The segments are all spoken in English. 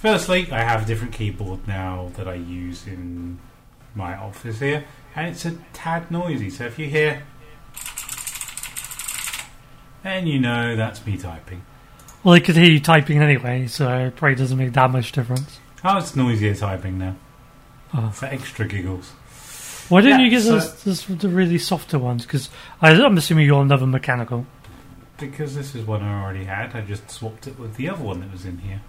Firstly, I have a different keyboard now that I use in my office here, and it's a tad noisy. So if you hear, then you know that's me typing. Well, they could hear you typing anyway, so it probably doesn't make that much difference. Oh, it's noisier typing now. Oh. For extra giggles. Why didn't yeah, you get so those, those, the really softer ones? Because I'm assuming you're another mechanical. Because this is one I already had. I just swapped it with the other one that was in here.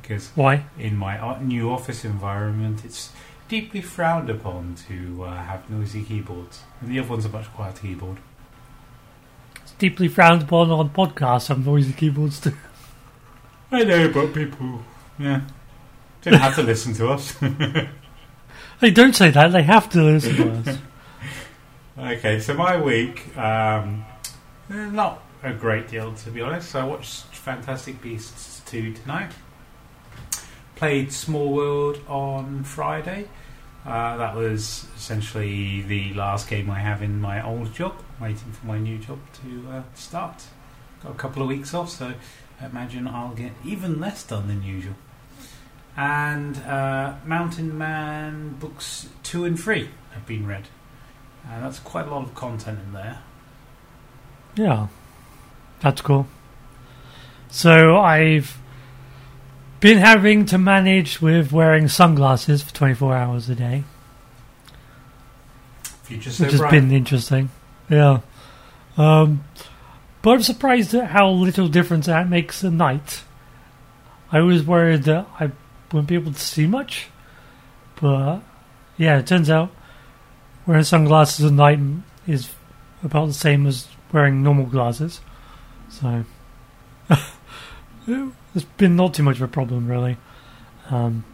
Because why? In my new office environment, it's deeply frowned upon to uh, have noisy keyboards, and the other one's a much quieter keyboard. It's deeply frowned upon on podcasts have noisy keyboards too. I know, but people, yeah, don't have to listen to us. they don't say that; they have to listen to us. okay, so my week, um, not a great deal to be honest. So I watched Fantastic Beasts two tonight. Played Small World on Friday. Uh, that was essentially the last game I have in my old job, waiting for my new job to uh, start. Got a couple of weeks off, so I imagine I'll get even less done than usual. And uh, Mountain Man books two and three have been read. Uh, that's quite a lot of content in there. Yeah, that's cool. So I've been having to manage with wearing sunglasses for 24 hours a day. Future so which has been interesting. Yeah. Um, but I'm surprised at how little difference that makes at night. I was worried that I wouldn't be able to see much. But yeah, it turns out wearing sunglasses at night is about the same as wearing normal glasses. So there's been not too much of a problem really. Um,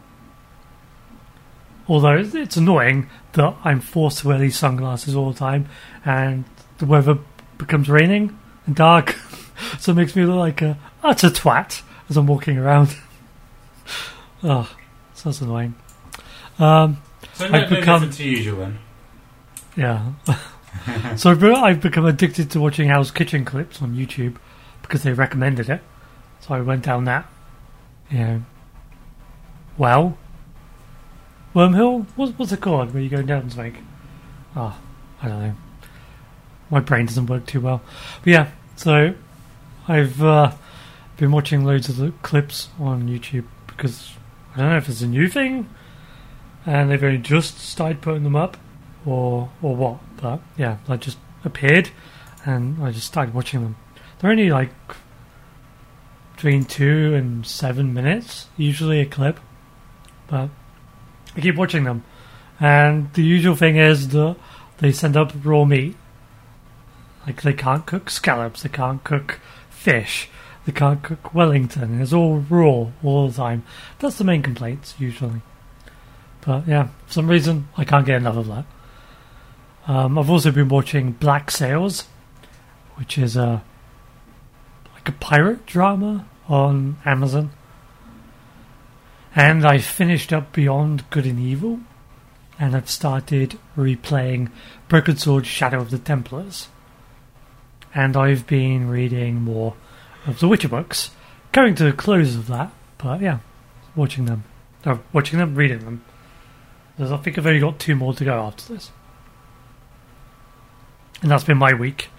although it's annoying that I'm forced to wear these sunglasses all the time, and the weather becomes raining and dark, so it makes me look like a utter twat as I'm walking around. oh, sounds annoying. Um, so no, I've become no to usual then. Yeah. so I've become addicted to watching Hell's Kitchen clips on YouTube because they recommended it. So I went down that. Yeah. Well, Wormhill? What's, what's it called where you go down something? Oh, I don't know. My brain doesn't work too well. But yeah, so I've uh, been watching loads of the clips on YouTube because I don't know if it's a new thing and they've only just started putting them up or or what. But yeah, they just appeared and I just started watching them. They're only like between two and seven minutes, usually a clip. But I keep watching them. And the usual thing is that they send up raw meat like they can't cook scallops, they can't cook fish, they can't cook Wellington. It's all raw all the time. That's the main complaints usually. But yeah, for some reason I can't get enough of that. Um, I've also been watching Black Sails, which is a like a pirate drama on Amazon. And I finished up Beyond Good and Evil, and I've started replaying Broken Sword Shadow of the Templars and I've been reading more of the Witcher books, coming to the close of that. But yeah, watching them, no, watching them, reading them. I think I've only got two more to go after this, and that's been my week.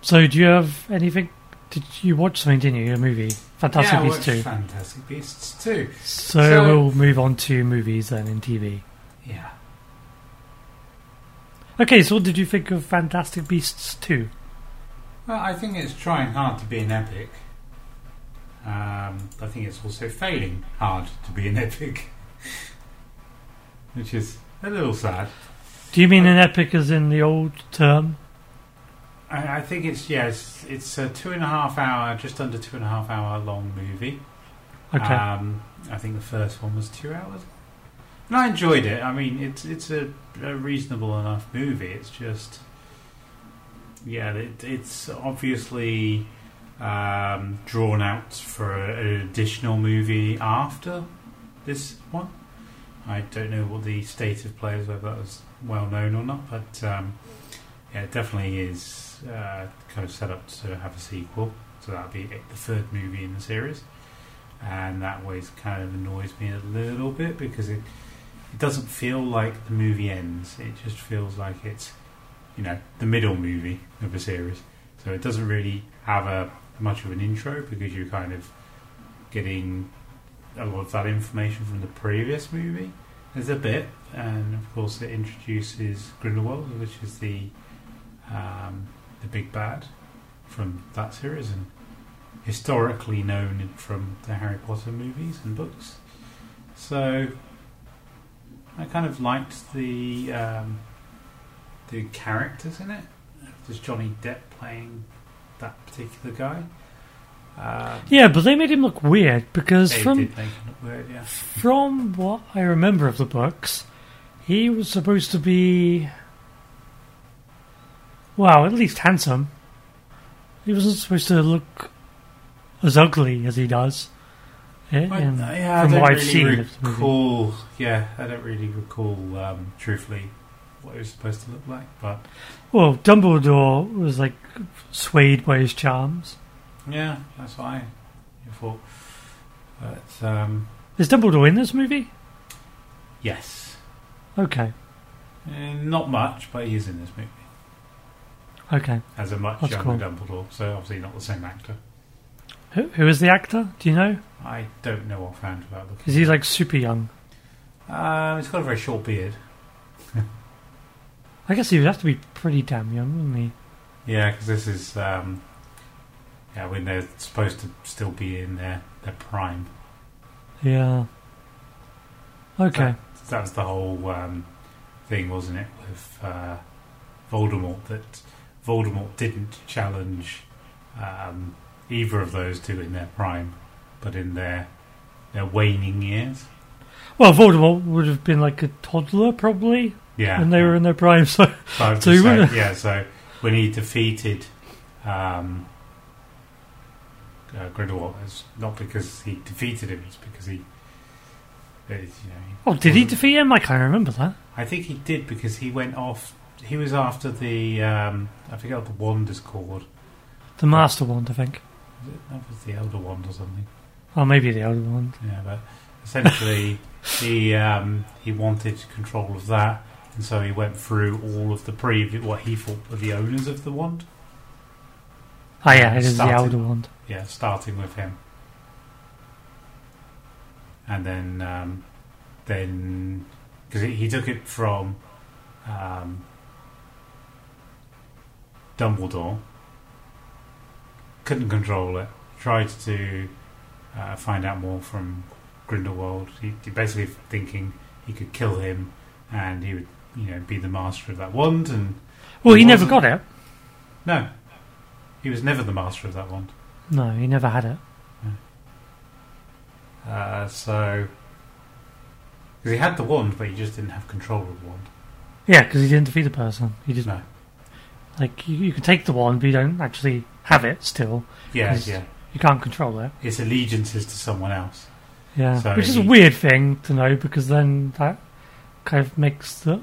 So, do you have anything? Did you watch something? Didn't you? A movie, Fantastic yeah, Beasts two. Fantastic Beasts two. So, so we'll move on to movies then in TV. Yeah. Okay, so what did you think of Fantastic Beasts 2? Well, I think it's trying hard to be an epic. Um, I think it's also failing hard to be an epic, which is a little sad. Do you mean an epic as in the old term? I, I think it's yes, it's a two and a half hour, just under two and a half hour long movie. Okay. Um, I think the first one was two hours, and I enjoyed it. I mean, it's it's a, a reasonable enough movie. It's just, yeah, it, it's obviously um, drawn out for an additional movie after this one. I don't know what the state of play is, whether that was well known or not, but um, yeah, it definitely is uh, kind of set up to have a sequel. So that'll be the third movie in the series, and that always kind of annoys me a little bit because it it doesn't feel like the movie ends. It just feels like it's you know the middle movie of a series. So it doesn't really have a much of an intro because you're kind of getting a lot of that information from the previous movie. There's a bit, and of course it introduces Grindelwald, which is the um, the big bad from that series, and historically known from the Harry Potter movies and books. So I kind of liked the um, the characters in it. There's Johnny Depp playing that particular guy. Um, yeah, but they made him look weird because from did make him look weird, yeah. from what I remember of the books, he was supposed to be well, at least handsome. He wasn't supposed to look as ugly as he does. eh, I, yeah, I from don't what I've really seen recall. Yeah, I don't really recall um, truthfully what he was supposed to look like, but Well, Dumbledore was like swayed by his charms. yeah, that's what I thought. But um, Is Dumbledore in this movie? yes, Okay, Eh, not much, but he is in this movie okay. as a much That's younger cool. Dumbledore, so obviously not the same actor. Who, who is the actor? Do you know? I don't know offhand about looking. Is he like super young? Uh, he's got a very short beard. I guess he would have to be pretty damn young, wouldn't he? Yeah, because this is um, yeah when they're supposed to still be in their their prime. Yeah. Okay. So that was the whole um, thing, wasn't it, with uh, Voldemort? That Voldemort didn't challenge um, either of those two in their prime, but in their their waning years. Well, Voldemort would have been like a toddler probably Yeah, when they were in their prime. So So, I was So just he saying, would've- yeah, so when he defeated um, uh, Grindelwald, it's not because he defeated him; it's because he, you know, he Oh, did he defeat him? I can't remember that. I think he did because he went off. He was after the um, I forget what the wand is called. The Master Wand, I think. Was it, that was the Elder Wand or something. Or maybe the Elder Wand. Yeah, but essentially he um, he wanted control of that, and so he went through all of the previous what he thought were the owners of the wand. Ah, yeah, it is the Elder Wand. Yeah, starting with him, and then um, then because he, he took it from um, Dumbledore, couldn't control it. Tried to uh, find out more from Grindelwald. He, he basically thinking he could kill him, and he would you know be the master of that wand. And Well, he never got it. no, he was never the master of that wand. No, he never had it. Uh, so, because he had the wand, but he just didn't have control of the wand. Yeah, because he didn't defeat the person. He just No. Like you, you can take the wand, but you don't actually have it. Still, Yeah, Yes. yeah. you can't control it. Its allegiances to someone else. Yeah, So which is a weird thing to know because then that kind of makes the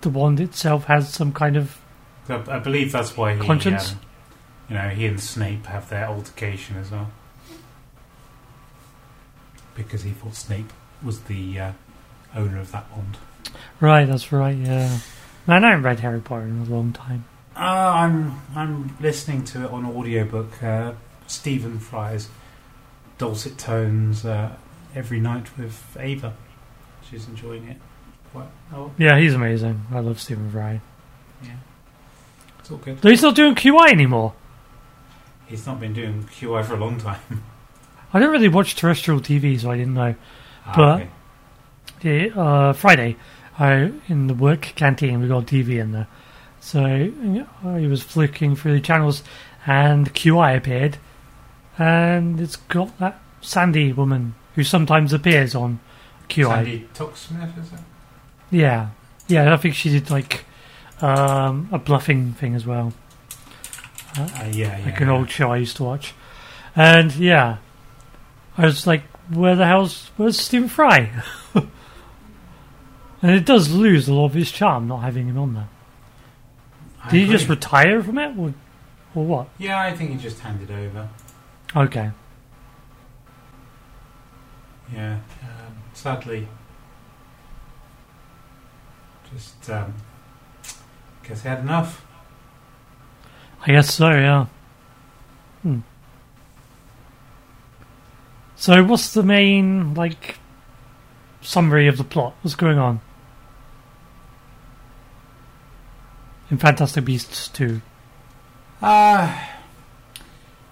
the wand itself has some kind of I, I believe that's why he, Conscience? um, you know, he and Snape have their altercation as well, because he thought Snape was the uh, owner of that wand. right. That's right. Yeah, man, I haven't read Harry Potter in a long time. Uh, I'm I'm listening to it on audiobook. Uh, Stephen Fry's dulcet tones uh, every night with Ava. She's enjoying it quite oh Yeah, he's amazing. I love Stephen Fry. yeah. It's all good. Though he's not doing QI anymore. He's not been doing QI for a long time. I don't really watch terrestrial TV, so I didn't know. Ah, But- okay. The, uh, Friday, I in the work canteen we got TV in there, So uh, he was flicking through the channels, and QI appeared, and it's got that Sandy woman who sometimes appears on QI. Sandy Tucksmith, is it? Yeah, yeah. I think she did like um, a bluffing thing as well, Uh, yeah, yeah. like an yeah. old show I used to watch. And yeah, I was like, "Where the hell's where's Stephen Fry?" and it does lose a lot of his charm not having him on there. I Did he just retire from it, or, or what? yeah, I think he just handed over. Okay. Yeah, um, sadly, just um, guess he had enough. I guess so, yeah. Hmm. So, what's the main, like, summary of the plot? What's going on? In Fantastic Beasts 2. Ah,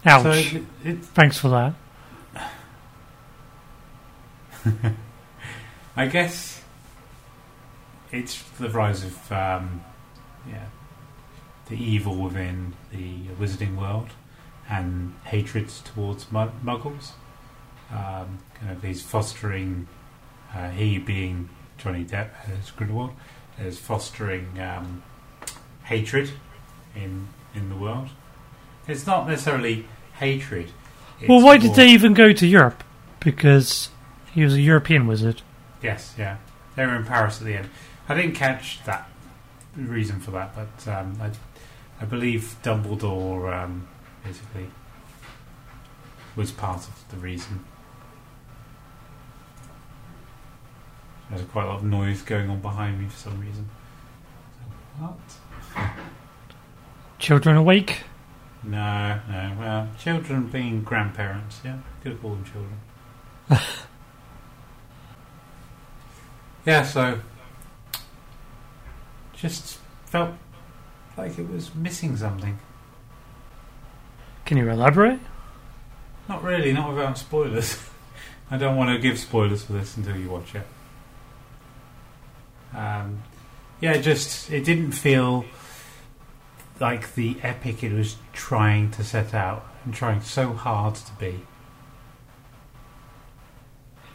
Ouch. so it, it, Thanks for that. I guess it's the rise of um, yeah the evil within the wizarding world and hatred towards muggles. Um, kind of he's fostering uh, he being Johnny Depp as Grindelwald is fostering um, hatred in in the world. It's not necessarily hatred. well, why did they even go to Europe? Because he was a European wizard. Yes, yeah. They were in Paris at the end. I didn't catch that reason for that, but um, I, I believe Dumbledore um, basically was part of the reason. There's quite a lot of noise going on behind me for some reason. What? Children awake? No, no. Well, children being grandparents, yeah. Could call them children. yeah, so just felt like it was missing something. Can you elaborate? Not really, not without spoilers. I don't want to give spoilers for this until you watch it. Um, yeah, just it didn't feel like the epic it was trying to set out and trying so hard to be.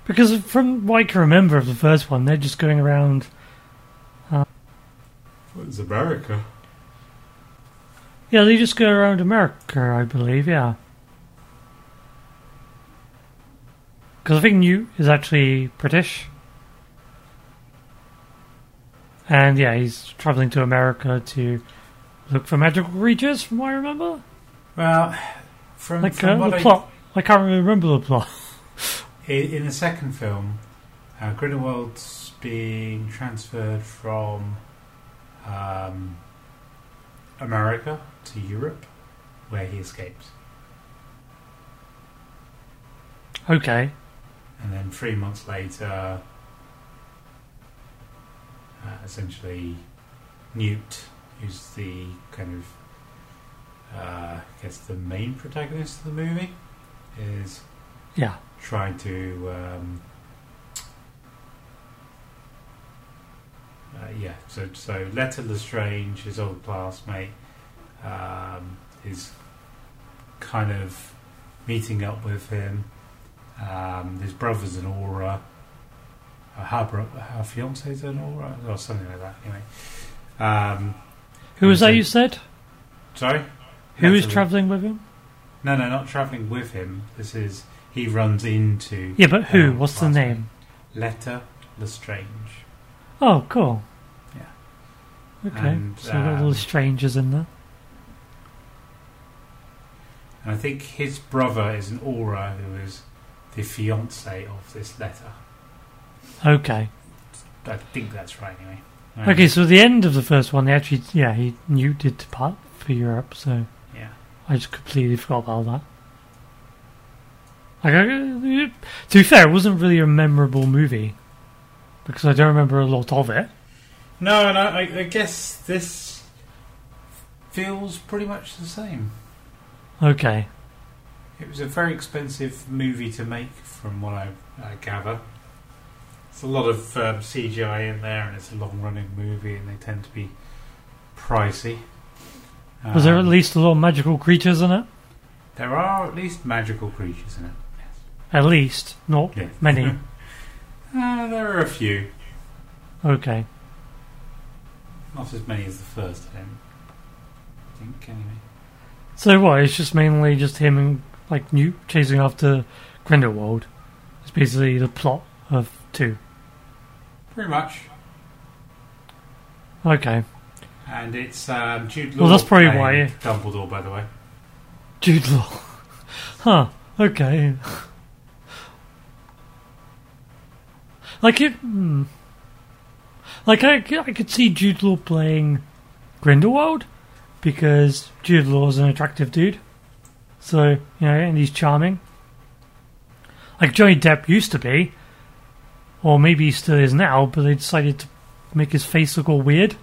Because from what I can remember of the first one, they're just going around. Uh, it's America. Yeah, they just go around America, I believe, yeah. Because I think Newt is actually British. And yeah, he's travelling to America to look for magical creatures, from what I remember. Well, from, Like from uh, what the I, plot. I can't remember the plot. in, in the second film, uh, Grindelwald's being transferred from um, America to Europe, where he escapes. Okay. And then three months later, uh, essentially, Newt, who's the kind of, uh, I guess, the main protagonist of the movie, is Yeah. trying to, um, uh, yeah. So, so Leta Lestrange, his old classmate, um, is kind of meeting up with him. Um, his brother's an Auror. Her, bro- her fiance's an Auror, or something like that. Anyway, um, Who was that you said? sorry, Who is travelling with him? No, no, not travelling with him. This is he runs into. Yeah, but who? um, What's the classmate. name? Leta Lestrange. Oh, cool. Yeah. Okay. And, so we've got all um, the strangers in there. And I think his brother is an Auror who is the fiance of this Leta. Okay. I think that's right, anyway. Um, Okay, so the end of the first one, they actually, yeah, he Newt did depart for Europe, so Yeah. I just completely forgot about that. Like, I, to be fair, it wasn't really a memorable movie because I don't remember a lot of it. No, and I, I guess this feels pretty much the same. Okay, It was a very expensive movie to make, from what I, I gather. It's a lot of um, CGI in there, and it's a long-running movie, and they tend to be pricey. Was there at Um, least a lot of magical creatures in it? There are at least magical creatures in it. At least, not Yeah. many. Uh, there are a few. Okay. Not as many as the first, I don't think, anyway. So what? It's just mainly just him and like Newt chasing after Grindelwald. It's basically the plot of two. Pretty much. Okay. And it's um, Jude Law. Well, that's probably playing why- Dumbledore, by the way. Jude Law. Huh. Okay. Like it. Hmm. Like I, I could see Jude Law playing Grindelwald because Jude Law's an attractive dude. So you know, and he's charming. Like Johnny Depp used to be, or maybe he still is now, but they decided to make his face look all weird.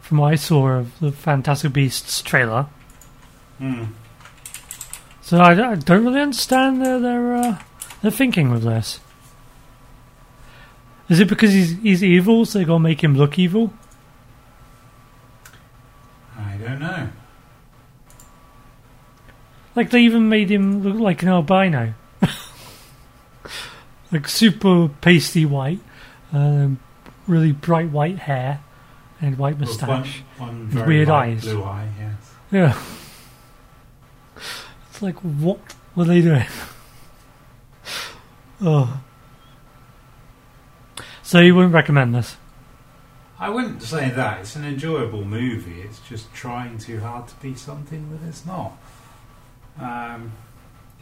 From what I saw of the Fantastic Beasts trailer. Hmm. So I, I don't really understand their their, uh, their thinking with this. Is it because he's he's evil, so they gotta make him look evil? I don't know. Like they even made him look like an albino, like super pasty white, um, really bright white hair, and white moustache. One, one With weird eyes. Blue eye, yes. Yeah. It's like what were they doing? oh. So you wouldn't recommend this? I wouldn't say that. It's an enjoyable movie. It's just trying too hard to be something that it's not. Um,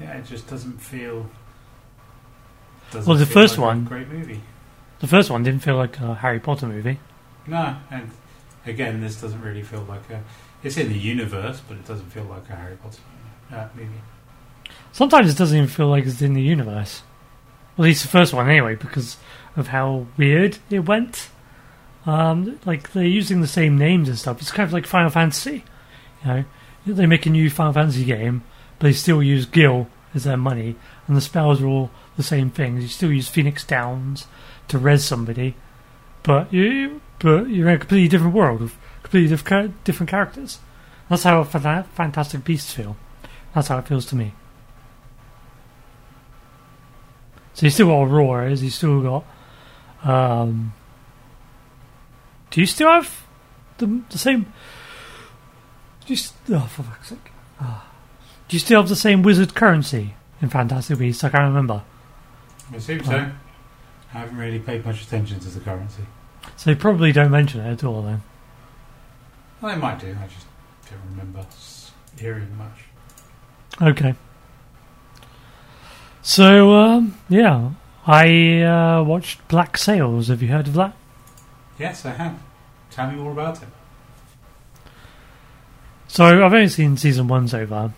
yeah, it just doesn't feel. Doesn't Well, the first like a one- great movie. The first one didn't feel like a Harry Potter movie. No, and again, this doesn't really feel like a. It's in the universe, but it doesn't feel like a Harry Potter uh, movie. Sometimes it doesn't even feel like it's in the universe. At least the first one, anyway, because of how weird it went. Um, like they're using the same names and stuff. It's kind of like Final Fantasy. You know, they make a new Final Fantasy game, but they still use Gil as their money, and the spells are all the same things. You still use Phoenix Downs to res somebody, but you but you're in a completely different world with completely different different characters. That's how Fantastic Beasts feel. That's how it feels to me. So you still got Aurora, you still got. Um, do you still have the, the same? Do you, st- oh, for fuck's sake! Ah. do you still have the same wizard currency in Fantastic Beasts? I can't remember. I assume so. I haven't really paid much attention to the currency. So you probably don't mention it at all then. Well, they might do. I just don't remember hearing much. Okay. So um, yeah, I uh, watched Black Sails. Have you heard of that? Yes, I have. Tell me more about it. So I've only seen season one so far.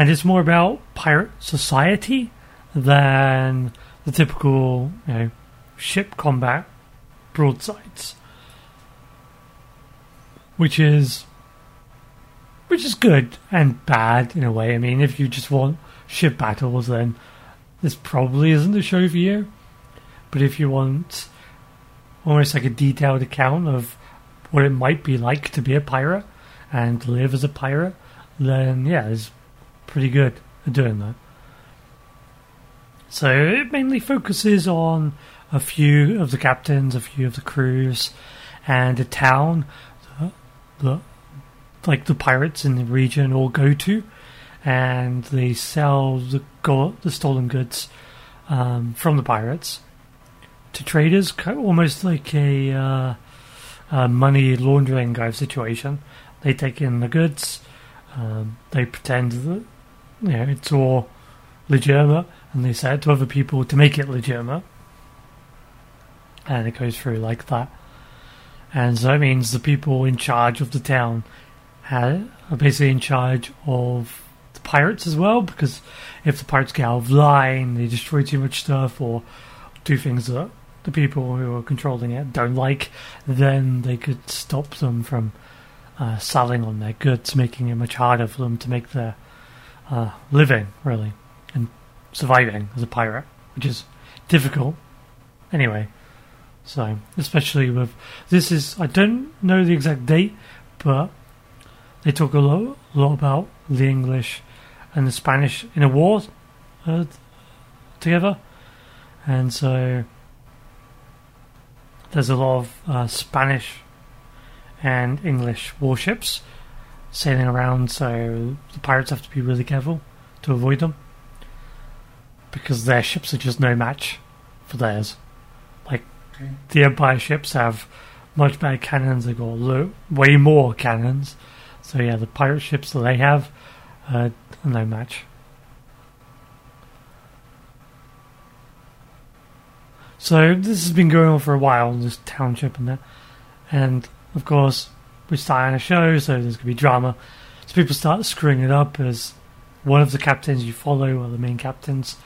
And it's more about pirate society than the typical, you know, ship combat broadsides. Which is which is good and bad in a way. I mean, if you just want ship battles then this probably isn't the show for you. But if you want almost like a detailed account of what it might be like to be a pirate and live as a pirate, then yeah, it's pretty good at doing that. So it mainly focuses on a few of the captains, a few of the crews, and a town that, that like the pirates in the region all go to, and they sell the go- the stolen goods um, from the pirates to traders, almost like a, uh, a money laundering kind of situation. They take in the goods, um, they pretend that you know it's all legitimate, and they sell it to other people to make it legitimate, and it goes through like that. And so that means the people in charge of the town are basically in charge of the pirates as well, because if the pirates get out of line, they destroy too much stuff or do things that the people who are controlling it don't like, then they could stop them from uh, selling on their goods, making it much harder for them to make their uh, living, really, and surviving as a pirate, which is difficult. Anyway, So, especially with this is I don't know the exact date, but they talk a lot, a lot about the English and the Spanish in a war uh, together, and so there's a lot of uh, Spanish and English warships sailing around. So the pirates have to be really careful to avoid them because their ships are just no match for theirs. Like Okay. the Empire ships have much better cannons. They got lo- way more cannons. So yeah, the pirate ships that they have uh, are no match. So this has been going on for a while, this township and that, and of course we're starting a show, so there's going to be drama. So people start screwing it up as one of the captains you follow, or the main captains,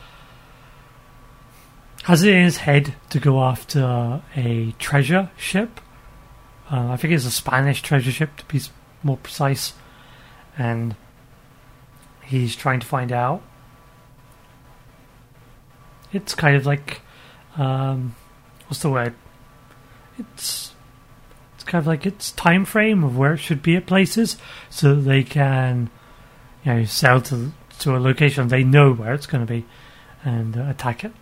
has it in his head to go after a treasure ship. Uh, I think it's a Spanish treasure ship to be more precise, and he's trying to find out. It's kind of like, um, what's the word? It's it's kind of like its time frame of where it should be at places, so that they can, you know, sail to to a location they know where it's going to be, and uh, attack it.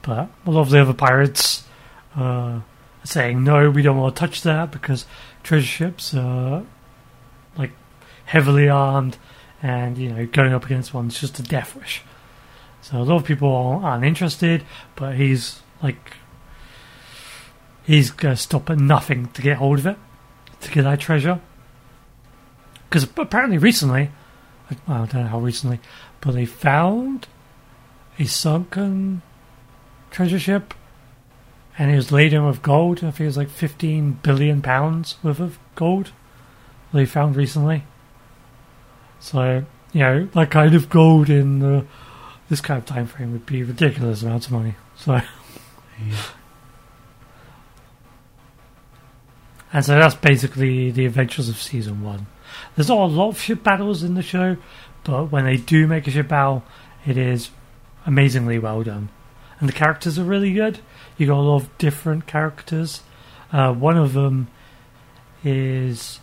But a lot of the other pirates uh, are saying no, we don't want to touch that because treasure ships are like heavily armed, and you know, going up against one's just a death wish. So a lot of people aren't interested, but he's like he's going to stop at nothing to get hold of it, to get that treasure. Because apparently recently, I don't know how recently, but they found a sunken treasure ship, and it was laden with gold. I think it was like 15 billion pounds worth of gold they found recently. So, you know, that kind of gold in uh, this kind of time frame would be ridiculous amounts of money. So. Yeah. And so that's basically the adventures of season one. There's not a lot of ship battles in the show, but when they do make a ship battle, it is amazingly well done. And the characters are really good. You got a lot of different characters. Uh, one of them is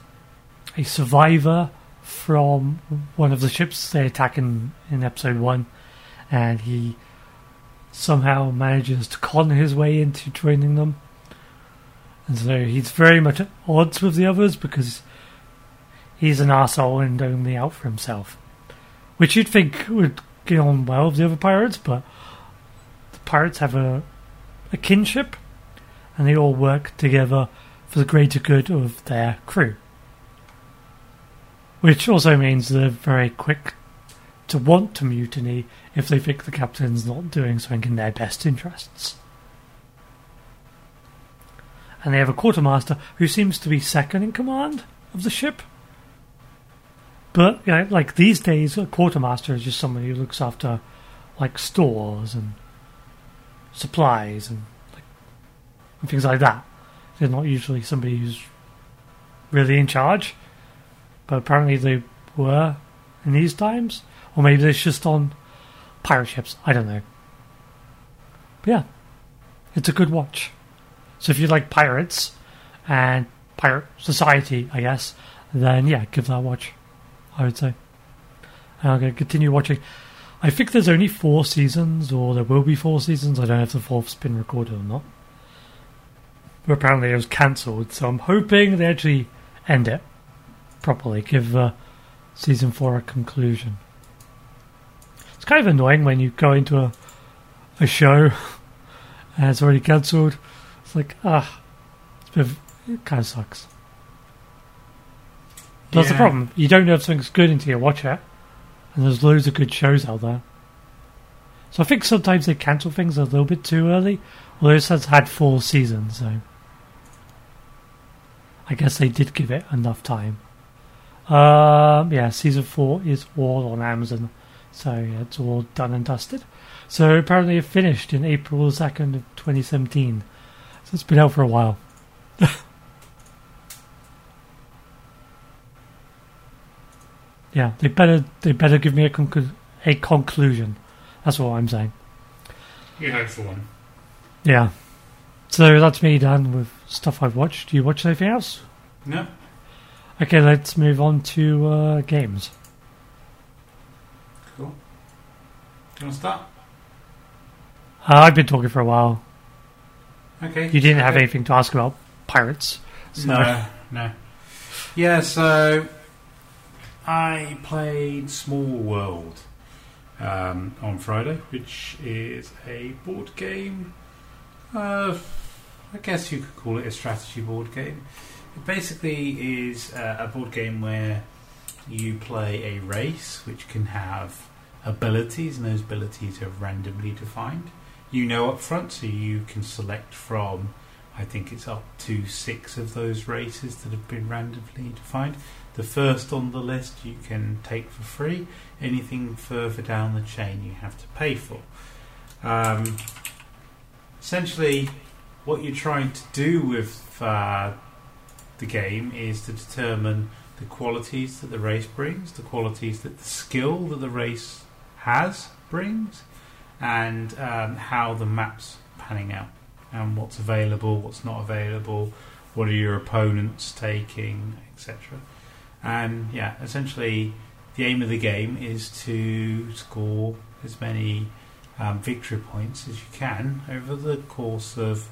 a survivor from one of the ships they attack in, in episode one, and he somehow manages to con his way into joining them. So he's very much at odds with the others because he's an arsehole and only out for himself. Which you'd think would get on well with the other pirates, but the pirates have a, a kinship and they all work together for the greater good of their crew. Which also means they're very quick to want to mutiny if they think the captain's not doing something in their best interests and they have a quartermaster who seems to be second in command of the ship. But you know, like these days, a quartermaster is just someone who looks after like stores and supplies and, like, and things like that. They're not usually somebody who's really in charge. But apparently they were in these times, or maybe they're just on pirate ships. I don't know. But yeah, it's a good watch. So if you like pirates and pirate society, I guess, then yeah, give that a watch. I would say. And I'm going to continue watching. I think there's only four seasons, or there will be four seasons. I don't know if the fourth's been recorded or not. But apparently it was cancelled, so I'm hoping they actually end it properly, give uh, season four a conclusion. It's kind of annoying when you go into a a show and it's already cancelled. It's like, ah, it's bit of, it kind of sucks. That's the problem. You don't know if something's good until you watch it, and there's loads of good shows out there. So I think sometimes they cancel things a little bit too early. Although this has had four seasons, so I guess they did give it enough time. Um, yeah, season four is all on Amazon, so yeah, it's all done and dusted. So apparently it finished in April 2nd of 2017. So it's been out for a while. yeah, they better they better give me a conclu- a conclusion. That's what I'm saying. You hope for one. Yeah. So that's me done with stuff I've watched. Do you watch anything else? No. Okay, let's move on to uh, games. Cool. Do you want to start? Uh, I've been talking for a while. Okay. You didn't have Okay. anything to ask about pirates. So- No, no. Yeah, so I played Small World um, on Friday, which is a board game. Uh, I guess you could call it a strategy board game. It basically is uh, a board game where you play a race which can have abilities, and those abilities are randomly defined. You know up front, so you can select from I think it's up to six of those races that have been randomly defined. The first on the list you can take for free. Anything further down the chain you have to pay for. Um, essentially, what you're trying to do with uh, the game is to determine the qualities that the race brings, the qualities that the skill that the race has brings, and um, how the map's panning out and what's available, what's not available, what are your opponents taking, etc. And yeah, essentially, the aim of the game is to score as many um, victory points as you can over the course of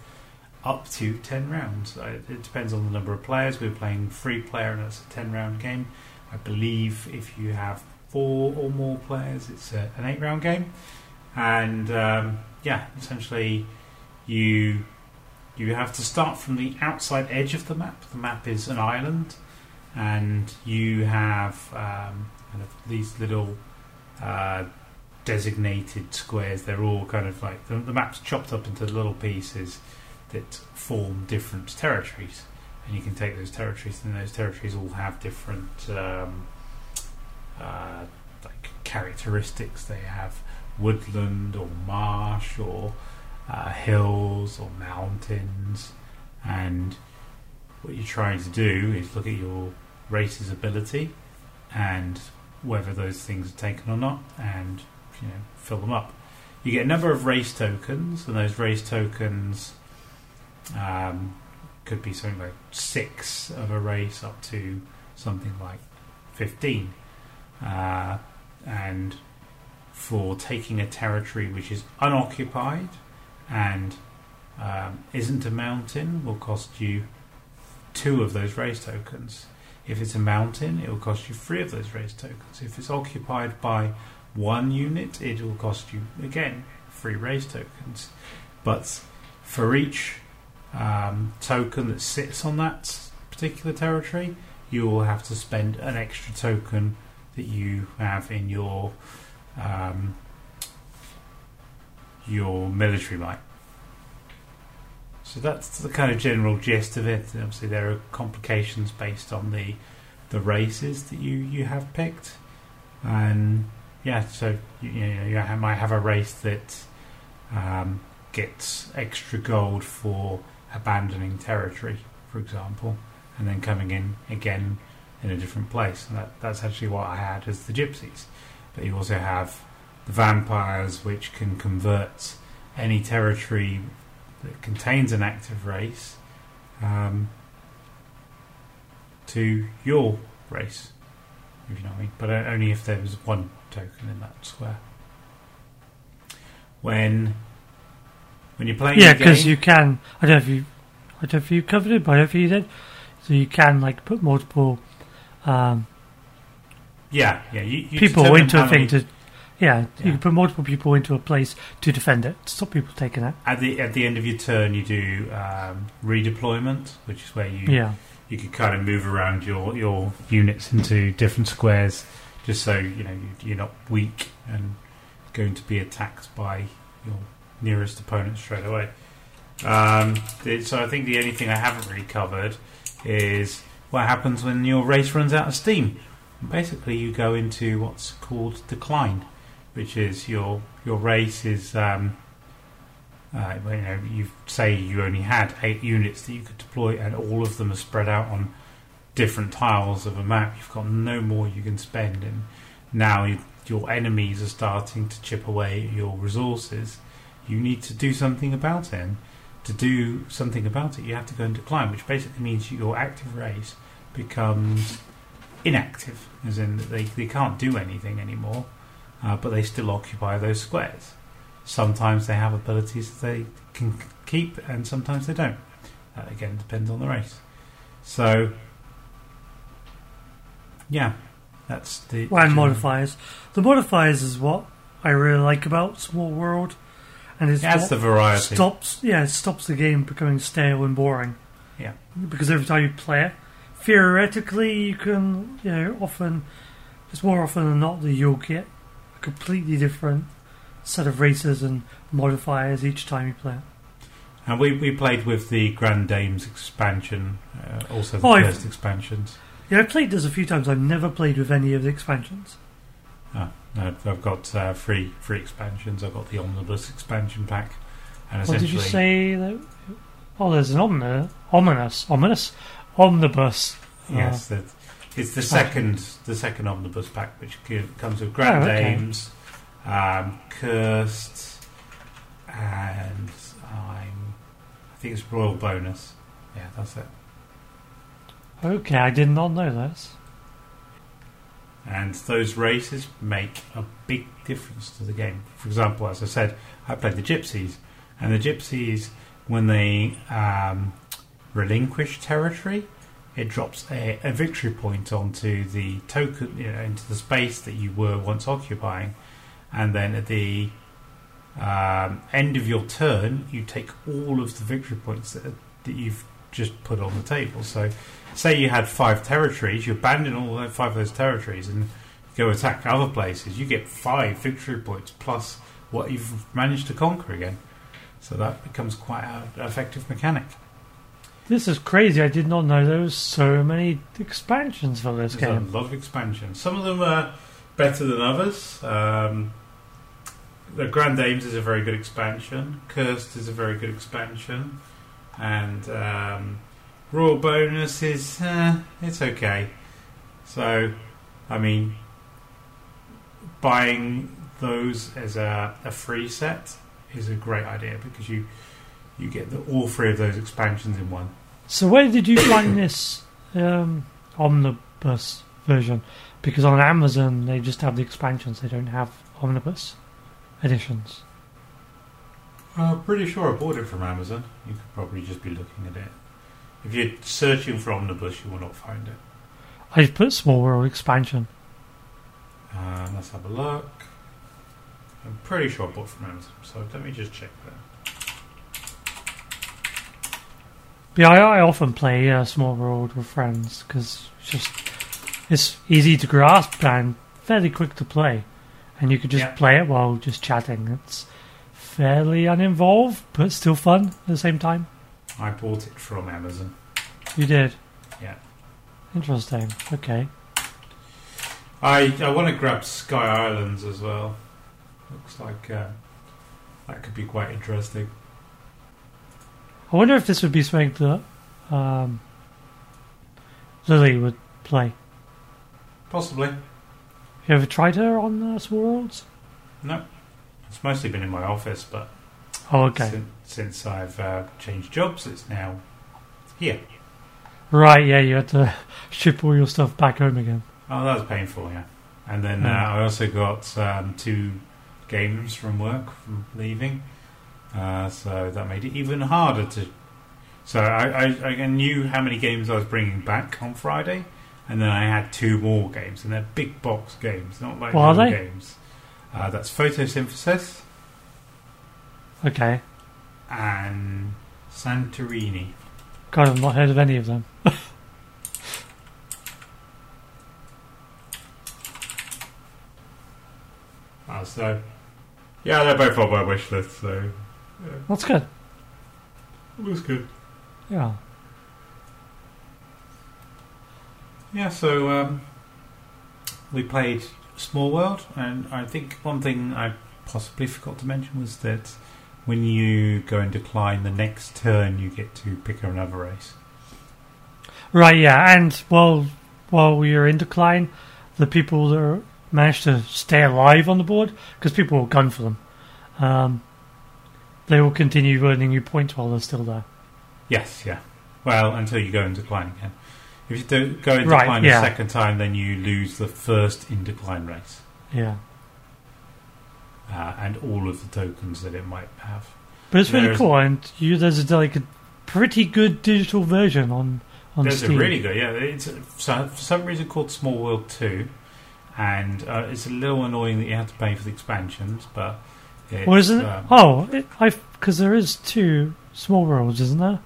up to 10 rounds. It depends on the number of players. We're playing free player, and it's a 10 round game. I believe if you have four or more players, it's an 8 round game. And um, yeah, essentially you you have to start from the outside edge of the map. The map is an island, and you have um, kind of these little uh, designated squares. They're all kind of like the, the map's chopped up into little pieces that form different territories, and you can take those territories, and those territories all have different um, uh, like characteristics. They have woodland or marsh or uh, hills or mountains, and what you're trying to do is look at your race's ability and whether those things are taken or not, and you know fill them up. You get a number of race tokens, and those race tokens um, could be something like six of a race up to something like fifteen, uh, and for taking a territory which is unoccupied and um, isn't a mountain will cost you two of those race tokens. If it's a mountain, it will cost you three of those race tokens. If it's occupied by one unit, it will cost you again three race tokens. But for each um, token that sits on that particular territory, you will have to spend an extra token that you have in your um, your military might. So that's the kind of general gist of it. Obviously, there are complications based on the the races that you, you have picked, and yeah, so you, you know you might have a race that um, gets extra gold for abandoning territory, for example, and then coming in again in a different place. And that, that's actually what I had as the gypsies. But you also have the vampires, which can convert any territory that contains an active race um, to your race, if you know what I mean. But only if there was one token in that square. When when you're playing, Yeah, because you can. I don't know if you. I don't know if you covered it, but I don't think you did. So you can like put multiple um, yeah, yeah, you, you people into a thing to. Yeah, Yeah. you can put multiple people into a place to defend it, to stop people taking it. At the at the end of your turn, you do um, redeployment, which is where you Yeah, you can kind of move around your your units into different squares, just so you know you- you're not weak and going to be attacked by your nearest opponent straight away. Um, the- so I think the only thing I haven't really covered is what happens when your race runs out of steam. Basically, you go into what's called decline, which is your your race is. Um, uh, you know, you say you only had eight units that you could deploy, and all of them are spread out on different tiles of a map. You've got no more you can spend, and now you, your enemies are starting to chip away your resources. You need to do something about it. And to do something about it, you have to go into decline, which basically means your active race becomes inactive, as in they, they can't do anything anymore, uh, but they still occupy those squares. Sometimes they have abilities that they can keep, and sometimes they don't. That again depends on the race. So, yeah, that's the. Well, and modifiers. The modifiers is what I really like about Small World, and it's it's what the variety. stops. Yeah, it stops the game becoming stale and boring. Yeah. because every time you play it, theoretically you can, you know, often it's more often than not that you'll get a completely different set of races and modifiers each time you play it. And we, we played with the Grand Dames expansion, uh, also the Oh, I've- first expansions. Yeah, I've played this a few times. I've never played with any of the expansions. Oh, no, I've got uh, three three expansions. I've got the Omnibus expansion pack, and What did you say? That, oh, there's an omni, ominous, ominous omnibus. yes, that it's the second the second Omnibus pack, which comes with Grand Oh, okay. Dames, um, Cursed, and I'm I think it's Royal Bonus. Yeah, that's it. Okay, I did not know this. And those races make a big difference to the game. For example, as I said, I played the Gypsies, and the Gypsies, when they um, relinquish territory, it drops a, a victory point onto the token, you know, into the space that you were once occupying, and then at the um, end of your turn, you take all of the victory points that, that you've just put on the table. So, say you had five territories, you abandon all five of those territories and go attack other places, you get five victory points plus what you've managed to conquer again. So that becomes quite an effective mechanic. This is crazy. I did not know there was so many expansions for this There's game. a lot of expansions. Some of them are better than others. Um, the Grand Dames is a very good expansion. Cursed is a very good expansion, and um, Royal Bonus is eh, it's okay. So, I mean, buying those as a, a free set is a great idea because you you get the, all three of those expansions in one. So where did you find this um, omnibus version? Because on Amazon they just have the expansions. They don't have omnibus editions. I'm pretty sure I bought it from Amazon. You could probably just be looking at it. If you're searching for Omnibus, you will not find it. I put Small World expansion. Um, let's have a look. I'm pretty sure I bought from Amazon, so let me just check that. But yeah, I, I often play uh, Small World with friends because it's just it's easy to grasp and fairly quick to play, and you could just Yeah. play it while just chatting. It's fairly uninvolved, but still fun at the same time. I bought it from Amazon. You did. Yeah. Interesting. Okay. I I want to grab Sky Islands as well. Looks like uh, that could be quite interesting. I wonder if this would be something that um, Lily would play. Possibly. Have You ever tried her on uh, Small Worlds? No. It's mostly been in my office, but Oh, okay. since, since I've uh, changed jobs, it's now here. Right, yeah, you had to ship all your stuff back home again. Oh, that was painful, yeah. And then Hmm. uh, I also got um, two games from work from leaving, uh, so that made it even harder to. So I, I, I knew how many games I was bringing back on Friday, and then I had two more games, and they're big box games, not like What are little they? games. Uh, that's Photosynthesis Okay. and Santorini. God, I've not heard of any of them. Uh, so yeah, they're both on my wish list, so That's good. it was good. Yeah. Yeah, so um, we played Small World, and I think one thing I possibly forgot to mention was that when you go and decline the next turn, you get to pick another race. Right, yeah, and while while we were in decline, the people that managed to stay alive on the board because people will gun for them. Um, they will continue earning you points while they're still there. Yes, yeah. Well, until you go in decline again. If you do go in Right, decline yeah. a second time, then you lose the first in decline race Yeah, uh, and all of the tokens that it might have. but it's really There's- cool, and you there's a, like a pretty good digital version on on There's Steam. a really good, yeah. It's so for some reason called Small World Two, and uh, it's a little annoying that you have to pay for the expansions, but it's, What isn't it? um, Oh, it, I because there is two small worlds, isn't there?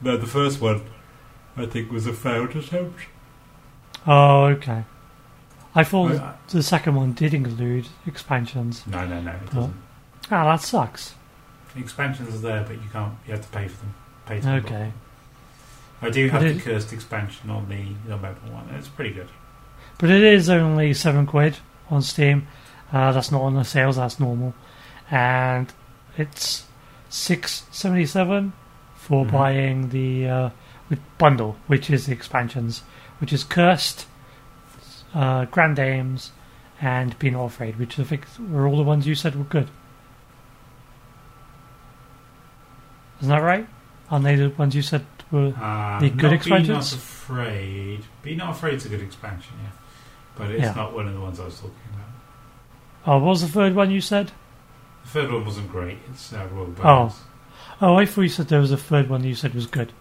no, the first one I think was a failed attempt. Oh, okay. I thought the second one did include expansions. No, no, no, it Oh. doesn't. Ah, that sucks. The expansions are there, but you can't. You have to pay for them. Pay unlock Okay. them. I do have But the it- cursed expansion on the November one. It's pretty good. But it is only seven quid on Steam. Uh, that's not on the sales. That's normal, and it's six seventy seven for Mhm. buying the uh, with bundle, which is the expansions, which is Cursed, uh, Grand Dames, and Be Not Afraid, which I think were all the ones you said were good. Isn't that right? Aren't they the ones you said were? Uh, The good expansions? Be not afraid. Be not afraid's a good expansion, yeah, but it's Yeah. not one of the ones I was talking about. Oh, what was the third one you said? The third one wasn't great. It's uh, Royal Oh. Bones. Oh, I thought you said there was a third one you said was good.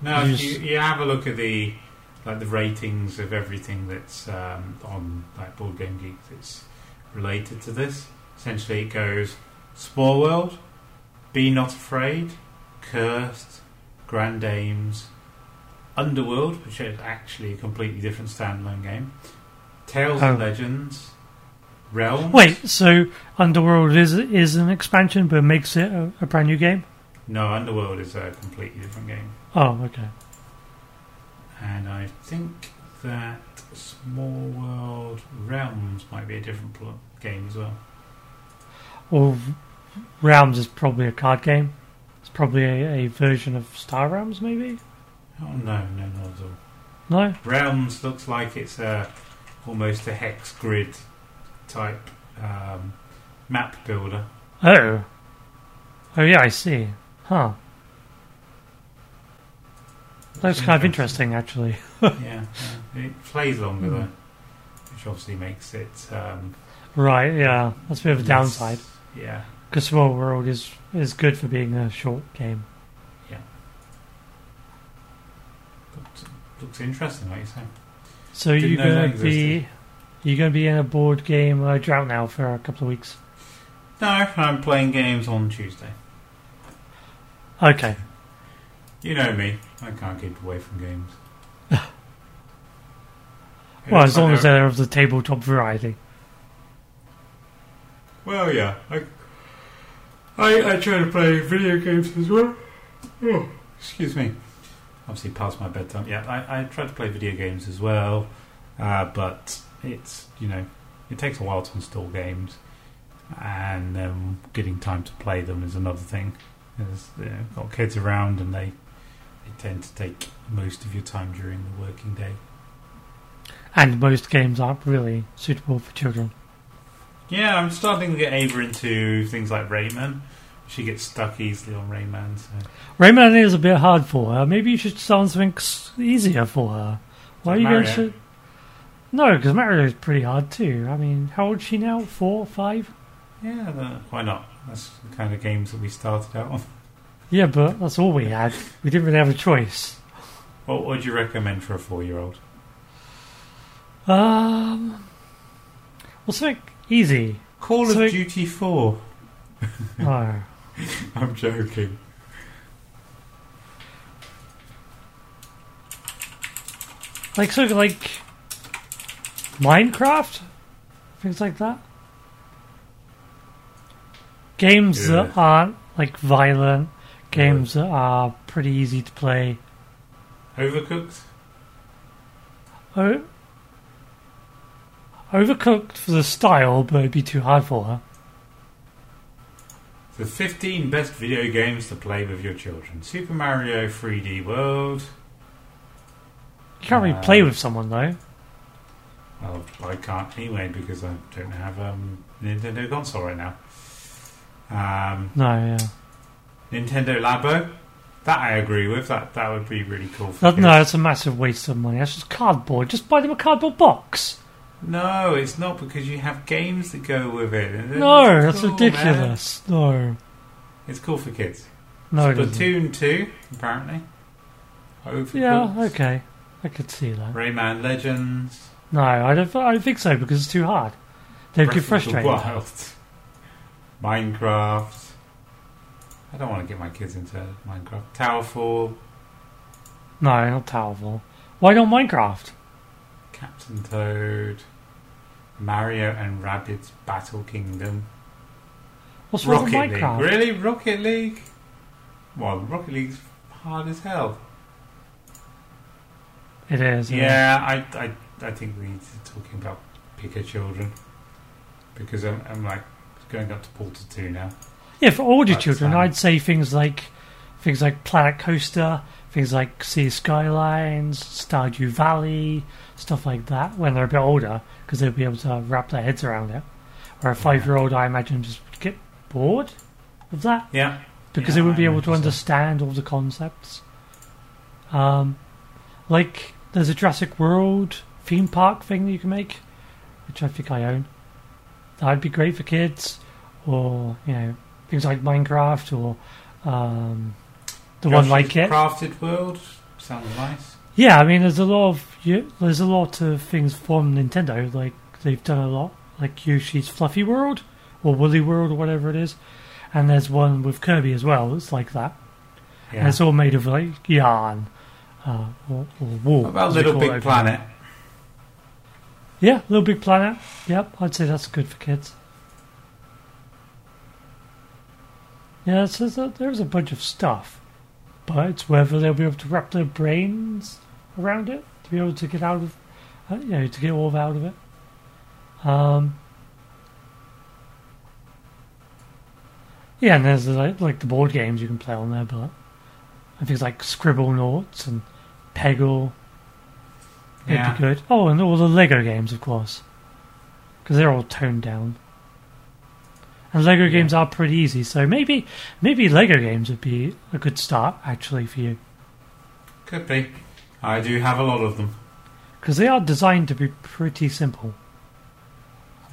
No, You you, you have a look at the like the ratings of everything that's um, on like Board Game Geek that's related to this. Essentially, it goes Small World, Be Not Afraid, Cursed, Grand Dames, Underworld, which is actually a completely different standalone game, Tales Oh. and Legends, Realms. Wait, so Underworld is is an expansion, but makes it a, a brand new game? no, Underworld is a completely different game. Oh, okay. And I think that Small World Realms might be a different pl- game as well. Well, Realms is probably a card game. It's probably a, a version of Star Realms, maybe. Oh no, no, not at all. No. Realms looks like it's a almost a hex grid type um, map builder. Oh. Oh yeah, I see. Huh. That's kind of interesting, actually. yeah, yeah, it plays longer Hmm. though, which obviously makes it um, Right. Yeah, that's a bit of a less- downside. Yeah, Because Small World is is good for being a short game. Yeah. But looks interesting, like you say. So Didn't you're know gonna be you're gonna be in a board game uh, drought now for a couple of weeks. No, I'm playing games on Tuesday. Okay. You know me, I can't keep away from games. Well, as long as they're of the tabletop variety. Well, yeah. I, I, I try to play video games as well. Oh, excuse me. Obviously, past my bedtime. Yeah, I, I try to play video games as well, uh, but it's you know it takes a while to install games, and um, getting time to play them is another thing. There's you know, got kids around, and they they tend to take most of your time during the working day. And most games aren't really suitable for children. Yeah, I'm starting to get Ava into things like Rayman. She gets stuck easily on Rayman. So. Rayman is a bit hard for her. Maybe you should start something easier for her. Why are you going to? No, because Mario is pretty hard too. I mean, how old is she now? Four, five? Yeah, why not? That's the kind of games that we started out on. Yeah, but that's all we had. We didn't really have a choice. What would you recommend for a four-year-old? Um, well, something easy. Call of Duty 4. oh. I'm joking. Like so, like Minecraft, things like that. Games that aren't like violent, games that are pretty easy to play. Overcooked? Oh, overcooked for the style, but it'd be too hard for her. The 15 best video games to play with your children. Super Mario 3D World. You can't really Uh, play with someone though. Well, I can't anyway because I don't have um, Nintendo console right now. Um, No, yeah. Nintendo Labo. That I agree with. That that would be really cool. Kids. no, it's a massive waste of money. That's just cardboard. Just buy them a cardboard box. No, it's not because you have games that go with it. No, that's cool, man. ridiculous. No, It's cool for kids. no. Splatoon 2, apparently. Overcooked. Yeah, okay, I could see that. Rayman Legends. No, I don't. I don't think so because it's too hard. They'd get Breath of the frustrated. Wild. Minecraft. I don't want to get my kids into Minecraft. Towerfall. No, not Towerfall. Why not Minecraft? Captain Toad. Mario and Rabbids Battle Kingdom. What's wrong with Rocket League. Really? Rocket League? Well, Rocket League's hard as hell. It is. Yeah, I, I, I think we need to talking about bigger children because I'm, I'm like going up to Portal Two now. Yeah, for older That's, children, I'd say things like things like Planet Coaster, things like Cities Skylines, Stardew Valley, stuff like that. When they're a bit older, because they'll be able to wrap their heads around it. Where a five-year-old, I imagine, just would get bored of that Yeah, because Yeah, they wouldn't be able to understand all the concepts. Um, like there's a Jurassic World theme park thing that you can make, which I think I own. That'd be great for kids, or you know things like Minecraft or um, the one like it. Crafted World sounds nice. Yeah, I mean there's a lot of you- there's a lot of things from Nintendo. Like they've done a lot, like Yoshi's Fluffy World or Woolly World or whatever it is, and there's one with Kirby as well. It's like that. And it's all made of like yarn uh, or, or wool. What about Little Big over Planet? there. Yeah, Little Big Planet. Yep, I'd say that's good for kids. Yeah, so there's a, there's a bunch of stuff, but it's whether they'll be able to wrap their brains around it to be able to get out of, uh, you know, to get all out of it. Um, yeah, and there's like, like the board games you can play on there, but and things like Scribblenauts and Peggle. It'd Yeah. be good. Oh, and all the Lego games, of course, because they're all toned down. And Lego games are pretty easy, so maybe maybe Lego games would be a good start actually for you, Could be. I do have a lot of them. because they are designed to be pretty simple.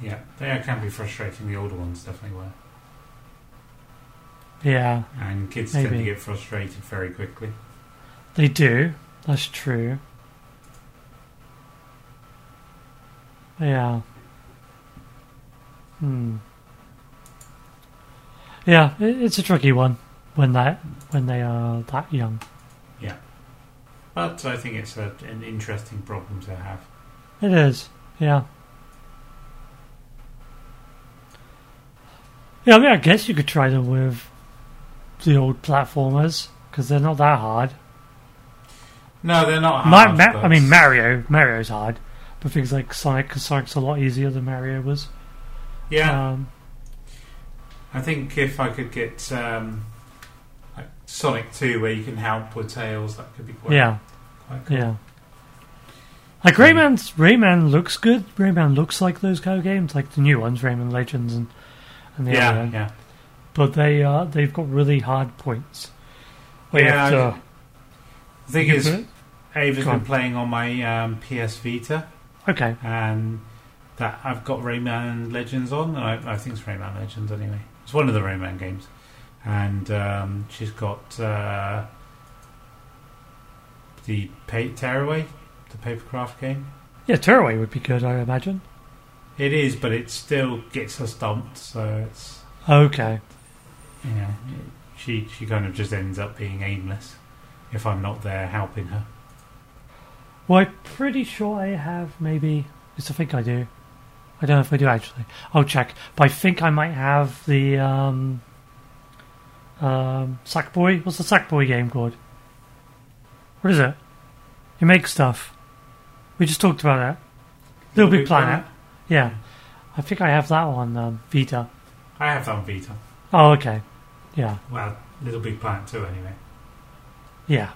Yeah, they are- can be frustrating. The older ones definitely were, Yeah, and kids tend to get frustrated very quickly. they do. That's true. Yeah. Hmm. Yeah, it's a tricky one when that when they are that young. Yeah, but I think it's a, an interesting problem to have. It is, yeah. Yeah, I mean, I guess you could try them with the old platformers because they're not that hard. No, they're not Ma- hard. Ma- but- I mean, Mario, Mario's hard, but things like Sonic, because Sonic's a lot easier than Mario was. yeah. Um, I think if I could get um, like Sonic Two, where you can help with Tails, that could be quite, yeah, quite cool. yeah. Like Rayman's Rayman looks good. Rayman looks like those kind of games, like the new ones, Rayman Legends and and the other yeah, one. yeah. But they uh, they've got really hard points. Where Yeah, have to- I- The thing is, Ava's been playing on my um, PS Vita, Okay. and that I've got Rayman Legends on. I, I think it's Rayman Legends anyway. It's one of the Rayman games, and um, she's got uh, the pa- Tearaway, the papercraft game. Yeah, Tearaway would be good, I imagine. It is, but it still gets her stumped. So it's Okay. you know, she she kind of just ends up being aimless if I'm not there helping her. Well, I'm pretty sure I have maybe. Yes, I think I do. I don't know if I do actually. I'll check. But I think I might have the um, um, Sackboy. What's the Sackboy game called? What is it? You make stuff. We just talked about that. Little Big Planet. Yeah. I think I have that on um, Vita. I have that on Vita. Oh, okay. Yeah. Well, Little Big Planet too, anyway. Yeah.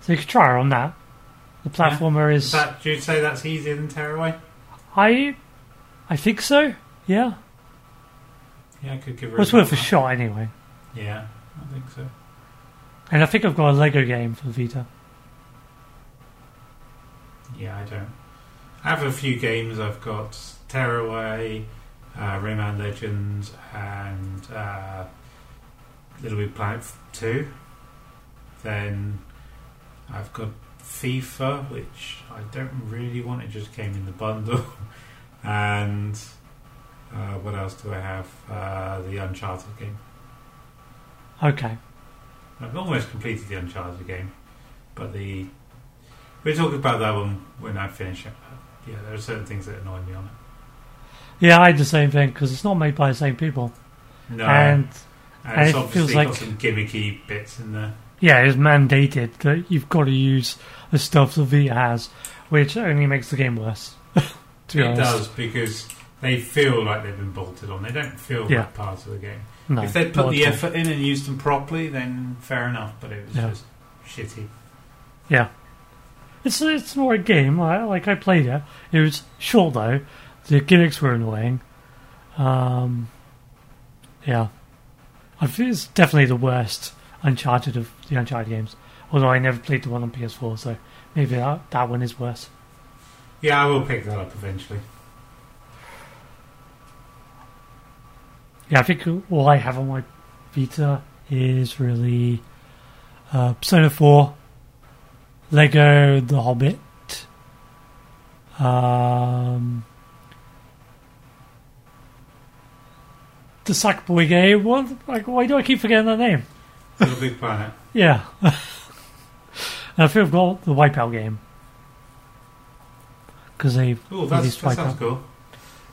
So you could try her on that. The platformer Is is. that? Do you say that's easier than Tearaway? I, I think so. Yeah. Yeah, I could give her. Well, it's worth a shot anyway. Yeah, I think so. And I think I've got a Lego game for Vita. Yeah, I don't. I have a few games. I've got Tearaway, uh, Rayman Legends, and uh, Little Big Planet 2. Then I've got FIFA, which I don't really want. It just came in the bundle. and uh, what else do I have? Uh, the Uncharted game. Okay. I've almost completed the Uncharted game, but the we'll talk about that one when I finish it. But yeah, there are certain things that annoy me on it. Yeah, I had the same thing because it's not made by the same people. No, and and, and it's it obviously feels got like- some gimmicky bits in there. Yeah, it's mandated that you've got to use the stuff the Vita has, which only makes the game worse. to be It honest. does because they feel like they've been bolted on. They don't feel Yeah. like part of the game. No, if they'd put the at all. effort in and used them properly, then fair enough. But it was Yeah. just shitty. Yeah. It's it's more a game. I, like I played it. It was short though. The gimmicks were annoying. Um, yeah, I feel it's definitely the worst Uncharted of the Uncharted games. Although I never played the one on PS4, so maybe that that one is worse. Yeah, I will pick that up eventually. Yeah, I think all I have on my Vita is really uh, Persona 4, Lego The Hobbit, um, the Sackboy game. What? Like, why do I keep forgetting that name? Little Big Planet. Yeah. and I think I've got the Wipeout game. Because they Oh, that sounds cool.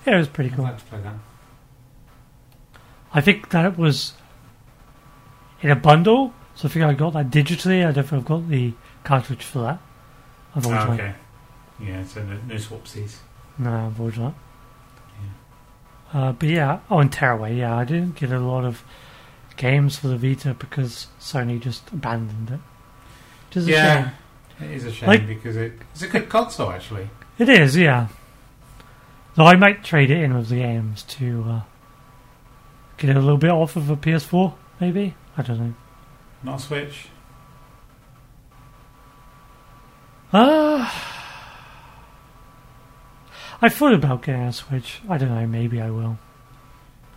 Yeah, it was pretty I'd cool. like to play that. I think that was in a bundle, so I think I got that digitally. I don't think I've got the cartridge for that. Unfortunately. Oh, okay. Yeah, so no, no swapsies. No, unfortunately. Uh, but yeah, oh, and Tearaway, yeah, I didn't get a lot of games for the Vita because Sony just abandoned it. Which is a yeah, shame. it is a shame Like- because it, it's a good console actually. It is, yeah. Though I might trade it in with the games to uh, get it a little bit off of a PS4, maybe? I don't know. Not Switch. Uh, I thought about getting a Switch. I don't know, maybe I will.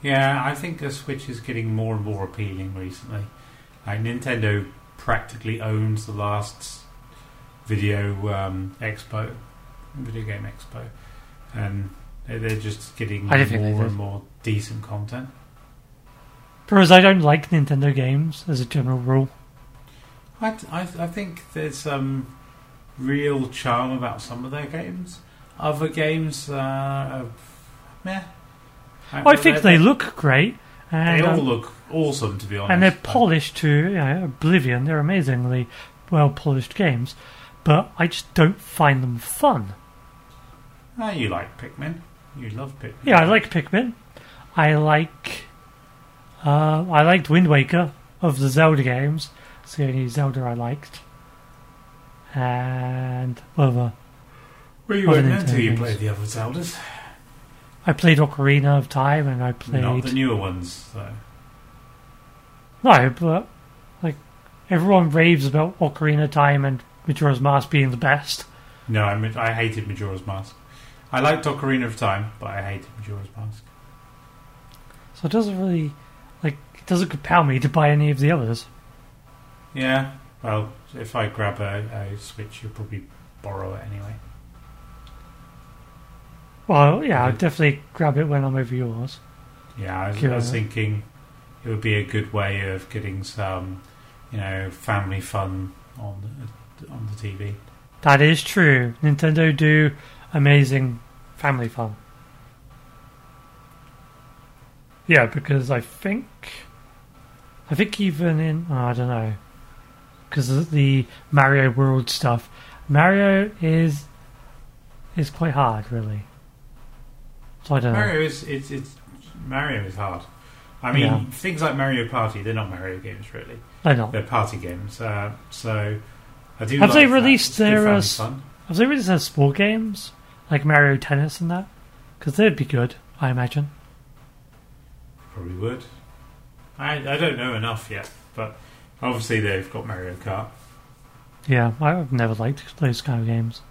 Yeah, I think the Switch is getting more and more appealing recently. Like Nintendo practically owns the last video um, expo, video game expo, and they- they're just getting I don't think they more and more decent content. Whereas I don't like Nintendo games as a general rule. I, I, I think there's um, real charm about some of their games. Other games, uh, are meh. I think they look great, and They all um, look awesome, to be honest. and they're polished to you know, oblivion. They're amazingly well polished games, but I just don't find them fun. Ah, you like Pikmin. You love Pikmin. Yeah, I like Pikmin. I like. Uh, I liked Wind Waker of the Zelda games. It's the only Zelda I liked. And what other? Well, you Other won't know Nintendo until you games. play the other Zeldas. I played Ocarina of Time, and I played. Not the newer ones, though. No, but uh, like everyone raves about Ocarina of Time and Majora's Mask being the best. No, I, I hated Majora's Mask. I liked Ocarina of Time, but I hated Majora's Mask. So it doesn't really like it doesn't compel me to buy any of the others. Yeah, well, if I grab a, a Switch, you'll probably borrow it anyway. Well, yeah, I'll definitely grab it when I'm over yours. Yeah, I was, I was thinking it would be a good way of getting some, you know, family fun on the, on the TV. That is true. Nintendo do amazing family fun. Yeah, because I think, I think even in oh, I don't know, because of the Mario World stuff, Mario is is quite hard, really. So I don't know. Mario is it's, it's Mario is hard. I mean, Yeah. things like Mario Party, they're not Mario games really. They're not. They're party games. Uh, so I do. Have like they that. released It's good their, uh, fun. Have they really said sport games like Mario Tennis and that? Because they'd be good, I imagine. probably would. I I don't know enough yet, but obviously they've got Mario Kart. Yeah, I've never liked those kind of games.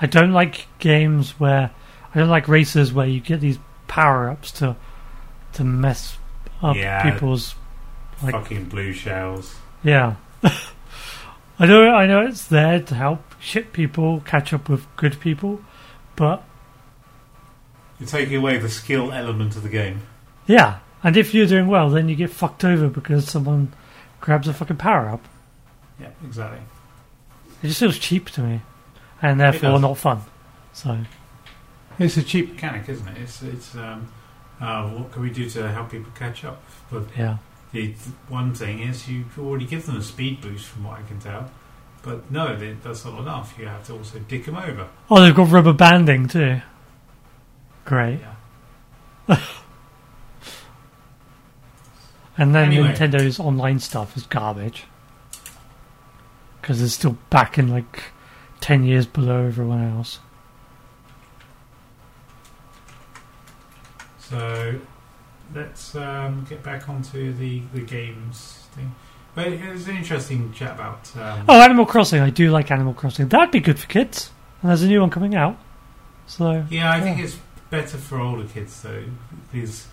I don't like games where I don't like races where you get these power ups to to mess up Yeah. people's Like- Fucking blue shells. yeah. I know I know it's there to help shit people catch up with good people, but You're taking away the skill element of the game. yeah, and if you're doing well, then you get fucked over because someone grabs a fucking power up. Yeah, exactly. It just feels cheap to me, and therefore not fun. So It's a cheap mechanic, isn't it? It's it's um, uh, what can we do to help people catch up? But yeah, the th- one thing is you already give them a speed boost, from what I can tell. But no, they, that's not enough. You have to also dick them over. oh, they've got rubber banding too. Great. Yeah. And then Anyway. Nintendo's online stuff is garbage. Because it's still back in like 10 years below everyone else. So let's um, get back onto the, the games thing. But it was an interesting chat about. Um, Oh, Animal Crossing. I do like Animal Crossing. That'd be good for kids. And there's a new one coming out. So, Yeah, I think it's better for older kids though, because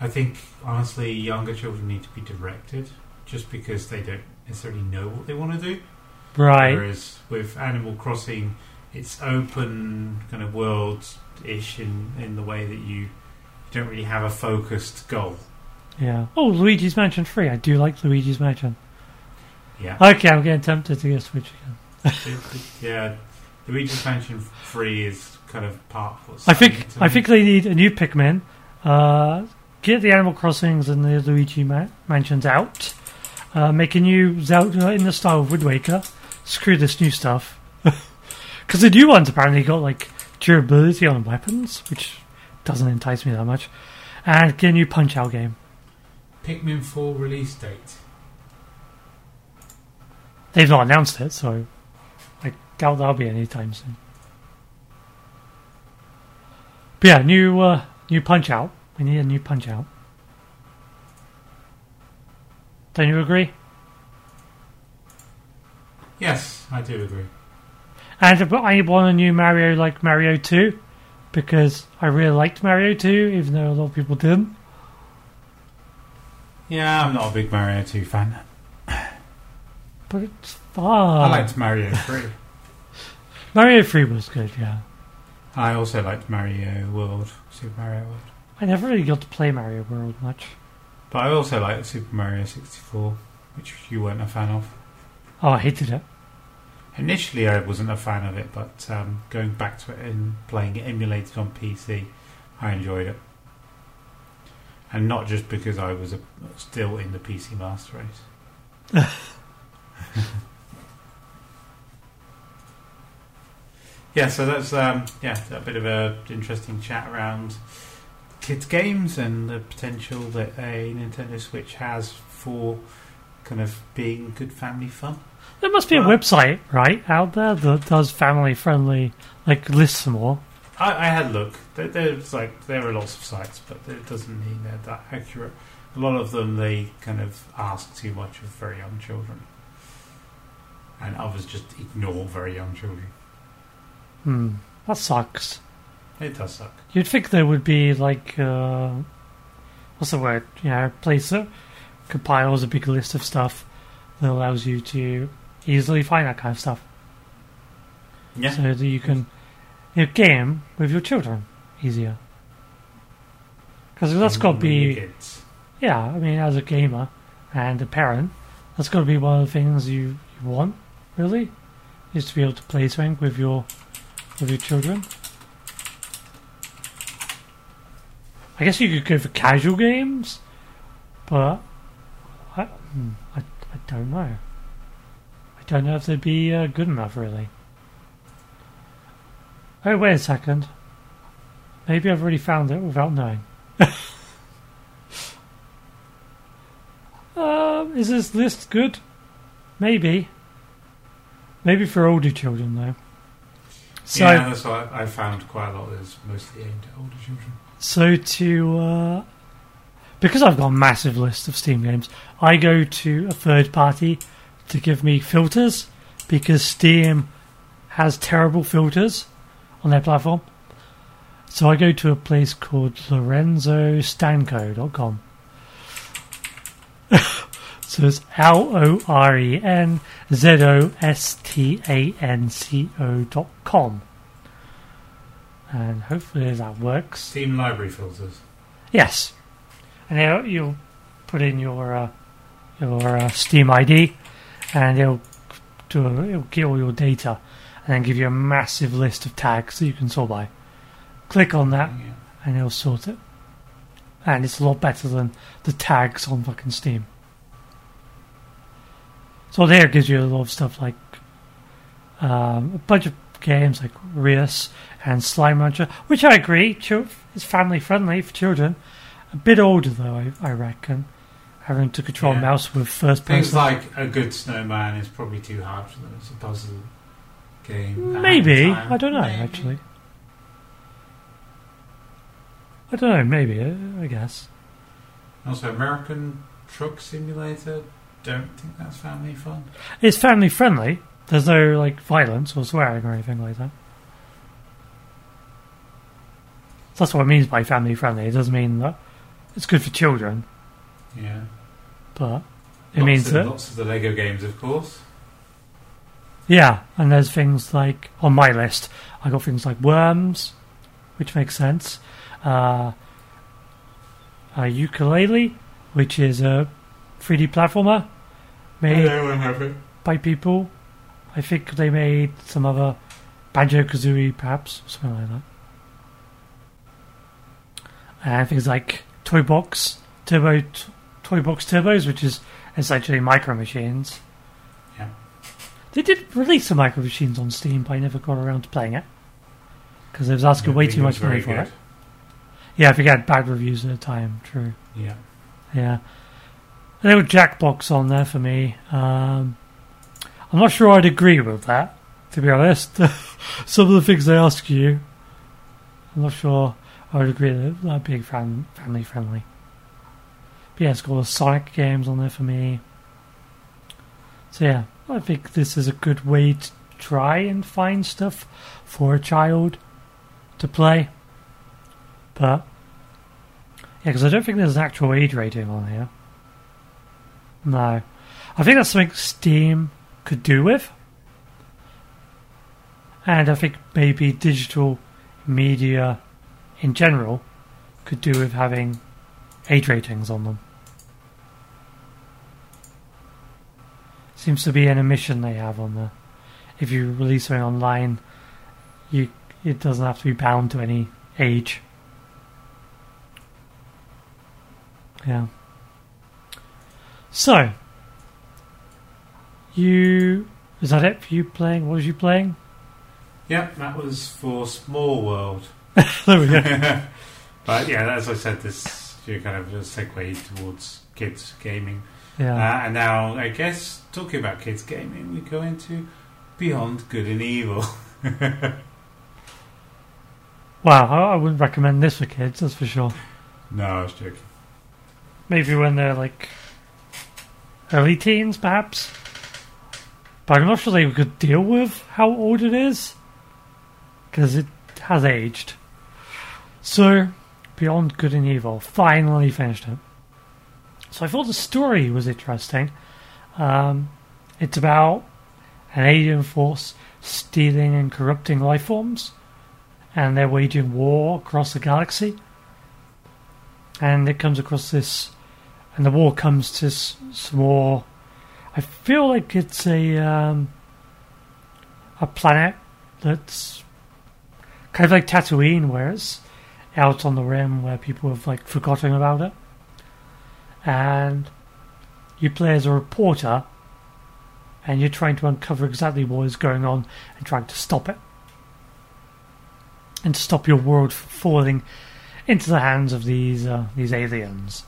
I think honestly, younger children need to be directed, just because they don't necessarily know what they want to do. right. Whereas with Animal Crossing, it's open kind of world ish in in the way that you don't really have a focused goal. Yeah. Oh, Luigi's Mansion 3. I do like Luigi's Mansion. Yeah, Okay, I'm getting tempted to get Switch again. Yeah. Luigi's Mansion Free is kind of part of what's I think I think they need a new Pikmin. Uh, get the Animal Crossings and the Luigi ma- mansions out. Uh, make a new Zelda in the style of Wind Waker. Screw this new stuff. Because the new ones apparently got like durability on weapons, which doesn't entice me that much. And get a new Punch Out game. Pikmin 4 release date. They've not announced it, so I doubt that'll be anytime soon. But yeah, new uh, new Punch Out. We need a new Punch Out. Don't you agree? Yes, I do agree. And I want a new Mario like Mario 2 because I really liked Mario 2, even though a lot of people didn't. Yeah, I'm not a big Mario 2 fan. But it's fun. I liked Mario 3. Mario 3 was good, yeah. I also liked Mario World, Super Mario World. I never really got to play Mario World much. But I also liked Super Mario 64, which you weren't a fan of. Oh, I hated it. Initially, I wasn't a fan of it, but um, going back to it and playing it emulated on PC, I enjoyed it. And not just because I was a, still in the PC Master Race. yeah, so that's um, yeah a bit of a interesting chat around kids games and the potential that a Nintendo Switch has for kind of being good family fun. There must be a website, right, out there that does family friendly, like lists them all. I, I had a look. There, there's like there are lots of sites, but it doesn't mean they're that accurate. A lot of them they kind of ask too much of very young children, and others just ignore very young children. Hmm, that sucks. It does suck. You'd think there would be like, uh, what's the word? You know, a place that compiles a big list of stuff that allows you to easily find that kind of stuff, Yeah, so that you can you know, game with your children easier. Because that's got to be Kids. Yeah, I mean, as a gamer and a parent, that's got to be one of the things you, you want, really, is to be able to play something with your with your children. I guess you could go for casual games, but I, hmm, I, I don't know. Don't know if they'd be uh, good enough, really. Oh, wait a second. Maybe I've already found it without knowing. Uh, is this list good? Maybe. Maybe for older children, though. So yeah, that's what I I found quite a lot is mostly aimed at older children. So to uh, because I've got a massive list of Steam games, I go to a third party to give me filters because Steam has terrible filters on their platform. So I go to a place called LorenzoStanco.com. so it's L O R E N Z O S T A N C O dot com. And hopefully that works. Steam library filters. Yes, and it'll, you'll put in your uh, your uh, Steam ID, and it'll do it'll get all your data, and then give you a massive list of tags that you can sort by. Click on that, Yeah. and it'll sort it. And it's a lot better than the tags on fucking Steam. So there it gives you a lot of stuff like um, a bunch of games like Rios and Slime Rancher, which I agree it's family friendly for children. A bit older though, I, I reckon, having to control Yeah. mouse with first person. Things like a good snowman is probably too hard for them. It's a puzzle game. maybe. I don't know Maybe. actually. I don't know. Maybe uh, I guess. Also, American Truck Simulator. Don't think that's family fun. It's family friendly. There's no like violence or swearing or anything like that. That's what it means by family friendly. It doesn't mean that it's good for children, Yeah. But it lots means of, that lots of the Lego games, of course. yeah. And there's things like on my list, I got things like worms, which makes sense. Uh, a Yooka-Laylee, which is a 3D platformer made it. by people. I think they made some other Banjo Kazooie, perhaps, something like that. And things like Toy Box Turbo, t- Toy Box Turbos, which is essentially micro machines. Yeah. They did release some micro machines on Steam, but I never got around to playing it because they was asking way too much money for good. it. Yeah, I think had bad reviews at the time. True. Yeah. Yeah. A little Jackbox on there for me. Um, I'm not sure I'd agree with that, to be honest. Some of the things they ask you, I'm not sure I would agree that that being fam- family friendly. Yeah, it's got all the Sonic games on there for me. So yeah, I think this is a good way to try and find stuff for a child to play. But yeah, because I don't think there's an actual age rating on here. No. I think that's something Steam could do with. And I think maybe digital media in general could do with having age ratings on them. Seems to be an omission they have on there. If you release something online, you it doesn't have to be bound to any age. Yeah. So, you is that it for you playing? What was you playing? Yeah, that was for Small World. there we go. But yeah, as I said, this you kind of a segue towards kids gaming. Uh, Yeah. and now, I guess, talking about kids gaming, we go into Beyond Good and Evil. Wow, I, I wouldn't recommend this for kids. That's for sure. no, I was joking. Maybe when they're like early teens, perhaps. But I'm not sure they could deal with how old it is because it has aged. So, Beyond Good and Evil finally finished it. So I thought the story was interesting. Um, it's about an alien force stealing and corrupting life forms, and they're waging war across the galaxy. And it comes across this, and the war comes to s- some more. I feel like it's a um, a planet that's kind of like Tatooine, where it's out on the rim, where people have like forgotten about it and you play as a reporter and you're trying to uncover exactly what is going on and trying to stop it and to stop your world from falling into the hands of these uh, these aliens.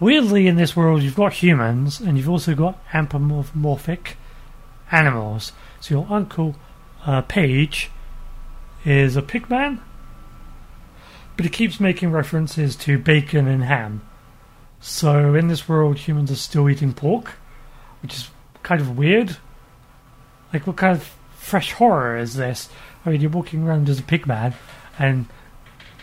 Weirdly, in this world, you've got humans and you've also got anthropomorphic animals. So your uncle uh, Pey'j is a pigman, but it keeps making references to bacon and ham. So in this world, humans are still eating pork, which is kind of weird. Like, what kind of fresh horror is this? I mean, you're walking around as a pigman, and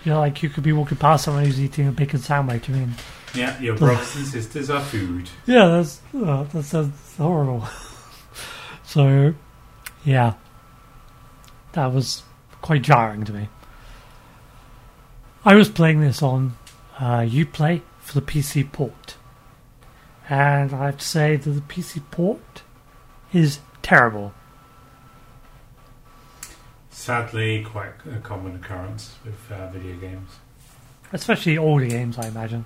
you know, like you could be walking past someone who's eating a bacon sandwich. I mean, Yeah, your brothers and sisters are food. yeah, that's uh, that sounds horrible. so, yeah, that was quite jarring to me. I was playing this on uh, UPlay for the PC port, and I have to say that the PC port is terrible. Sadly, quite a common occurrence with uh, video games. Especially older games, I imagine.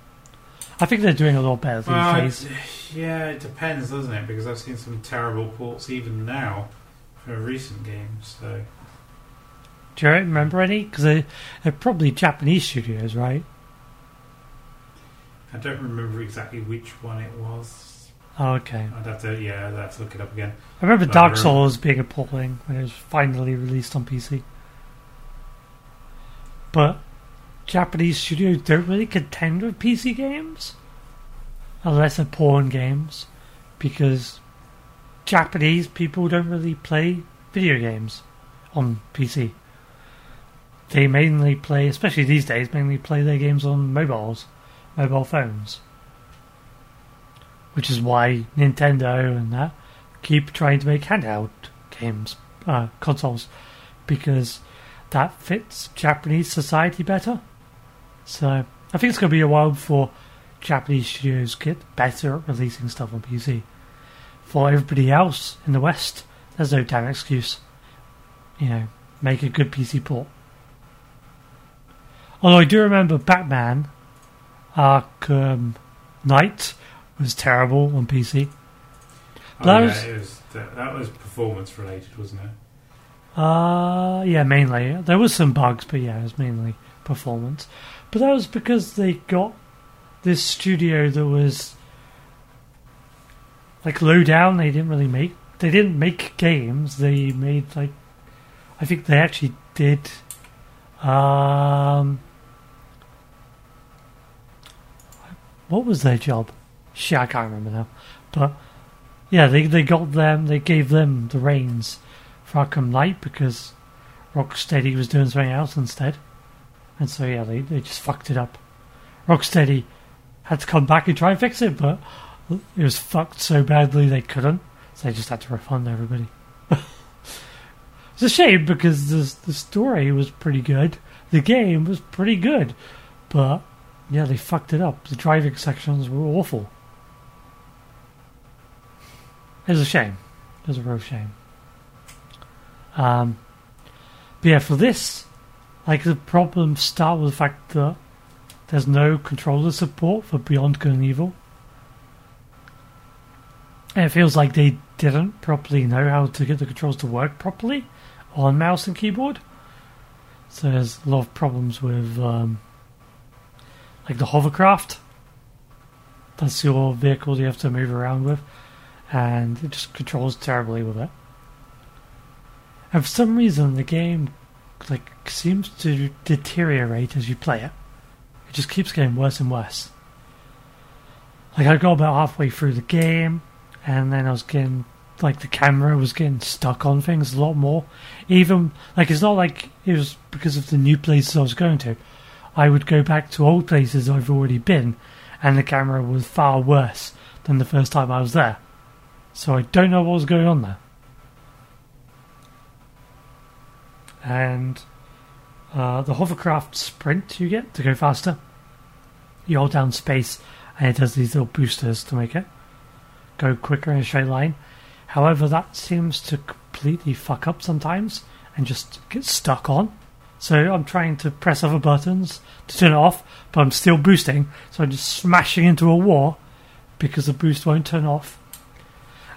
I think they're doing a lot better these Well, days. it- yeah, it depends, doesn't it? Because I've seen some terrible ports even now for recent games. So Do you remember any? Because they, they're probably Japanese studios, right? I don't remember exactly which one it was. Oh, okay. I'd have to, yeah, I'd have to look it up again. I remember I Dark remember- Souls being appalling when it was finally released on PC. But Japanese studios don't really contend with PC games unless they're porn games because Japanese people don't really play video games on PC. They mainly play, especially these days, mainly play their games on mobiles, mobile phones. Which is why Nintendo and that keep trying to make handheld games, uh, consoles, because that fits Japanese society better. So I think it's going to be a while before Japanese studios get better at releasing stuff on PC. For everybody else in the West, there's no damn excuse. You know, make a good PC port. Although I do remember Batman Arkham Knight was terrible on PC. Oh, That yeah, was- it was that, that was performance related, wasn't it? Uh, yeah, mainly. There was some bugs, but yeah, it was mainly performance. But that was because they got this studio that was like low down. They didn't really make. They didn't make games. They made like. I think they actually did. Um. What was their job? Shit, I can't remember now. But yeah, they they got them. They gave them the reins for Arkham Knight because Rocksteady was doing something else instead. And so, yeah, they, they just fucked it up. Rocksteady had to come back and try and fix it, but it was fucked so badly they couldn't. So they just had to refund everybody. it's a shame because the, the story was pretty good. The game was pretty good. But, yeah, they fucked it up. The driving sections were awful. It was a shame. It was a real shame. Um, but yeah, for this, like the problems start with the fact that there's no controller support for Beyond Good and Evil. And it feels like they didn't properly know how to get the controls to work properly on mouse and keyboard. So there's a lot of problems with um, like the hovercraft. That's your vehicle you have to move around with, and it just controls terribly with it. And for some reason, the game like seems to deteriorate as you play it. It just keeps getting worse and worse. Like I got about halfway through the game, and then I was getting like the camera was getting stuck on things a lot more. Even like it's not like it was because of the new places I was going to. I would go back to old places I've already been, and the camera was far worse than the first time I was there. So I don't know what was going on there. and uh, the hovercraft sprint you get to go faster. You hold down space and it does these little boosters to make it go quicker in a straight line. However, that seems to completely fuck up sometimes and just get stuck on. So I'm trying to press other buttons to turn it off, but I'm still boosting, so I'm just smashing into a wall because the boost won't turn off.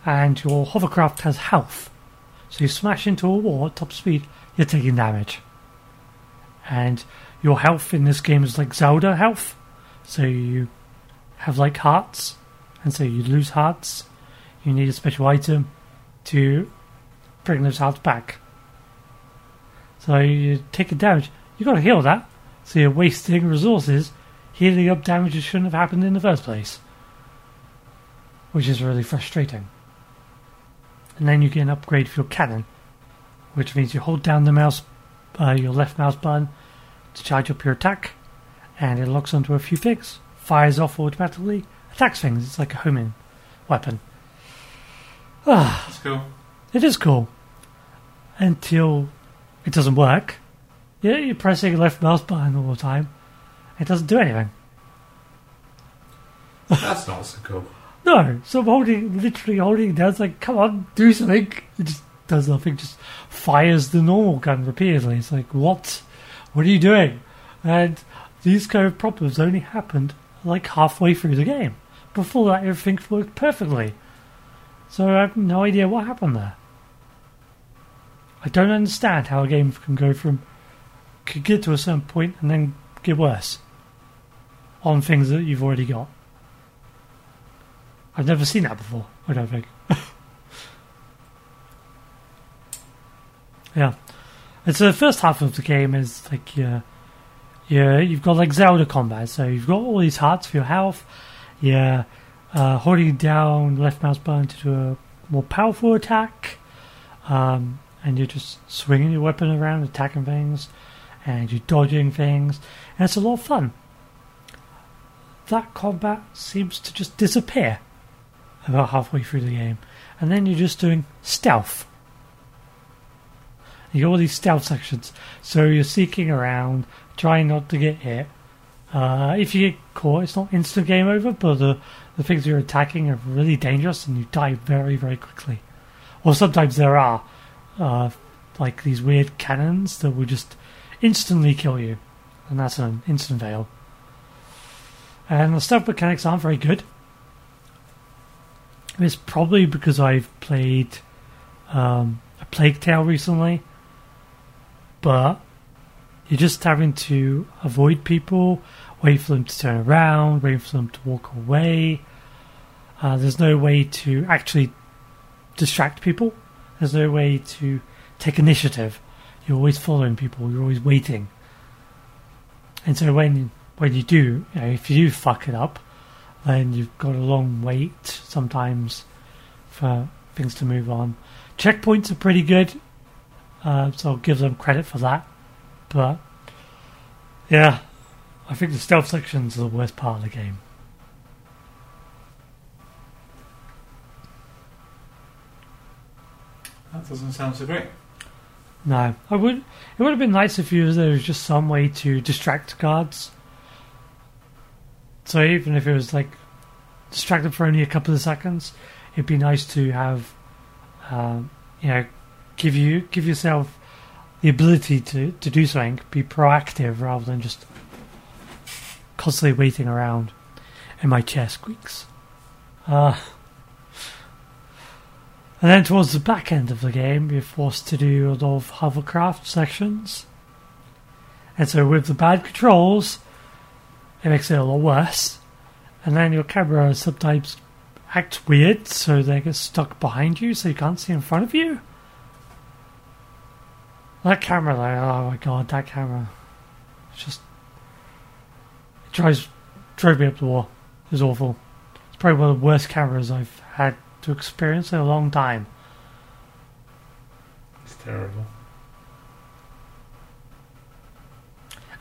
And your hovercraft has health. So you smash into a wall at top speed, you're taking damage. And your health in this game is like Zelda health. So you have like hearts, and so you lose hearts. You need a special item to bring those hearts back. So you take a damage, you got to heal that. So you're wasting resources healing up damage that shouldn't have happened in the first place, which is really frustrating. And then you get an upgrade for your cannon, which means you hold down the mouse, uh, your left mouse button to charge up your attack, and it locks onto a few things, fires off automatically, attacks things. It's like a homing weapon. Ah, That's cool. it is cool. Until it doesn't work. Yeah, you're pressing left mouse button all the time. It doesn't do anything. That's not so cool. No, so I'm holding, literally holding it down. It's like, come on, do something. It just does nothing. Just fires the normal gun repeatedly. It's like, what? What are you doing? And these kind of problems only happened like halfway through the game. Before that, everything worked perfectly. So I have no idea what happened there. I don't understand how a game can go from could get to a certain point and then get worse on things that you've already got. I've never seen that before. I don't think. yeah, and so the first half of the game is like yeah, yeah, you've got like Zelda combat. So you've got all these hearts for your health. Yeah, uh, holding down left mouse button to do a more powerful attack, um, and you're just swinging your weapon around, attacking things, and you're dodging things, and it's a lot of fun. That combat seems to just disappear about halfway through the game, and then you're just doing stealth. You got all these stealth sections, so you're seeking around, trying not to get hit. Uh, if you get caught, it's not instant game over, but the the things you're attacking are really dangerous, and you die very very quickly. Or sometimes there are uh, like these weird cannons that will just instantly kill you, and that's an instant fail. And the stealth mechanics aren't very good. It's probably because I've played um, a Plague Tale recently, but you're just having to avoid people, wait for them to turn around, wait for them to walk away. Uh, there's no way to actually distract people. There's no way to take initiative. You're always following people. You're always waiting. And so when when you do, you know, if you fuck it up, then you've got a long wait sometimes for things to move on. Checkpoints are pretty good, uh, so I'll give them credit for that. But yeah, I think the stealth sections are the worst part of the game. That doesn't sound so great. No, I would. It would have been nice if there was just some way to distract guards. So even if it was like distracted for only a couple of seconds, it'd be nice to have, um, you know, give you give yourself the ability to to do something, be proactive rather than just constantly waiting around. And my chair squeaks. Uh, and then towards the back end of the game, you're forced to do a lot of hovercraft sections. And so with the bad controls, it makes it a lot worse. And then your camera sometimes acts weird, so they get stuck behind you, so you can't see in front of you. That camera, like, oh my god, that camera. It's just. It drives, drove me up the wall. It was awful. It's probably one of the worst cameras I've had to experience in a long time. It's terrible.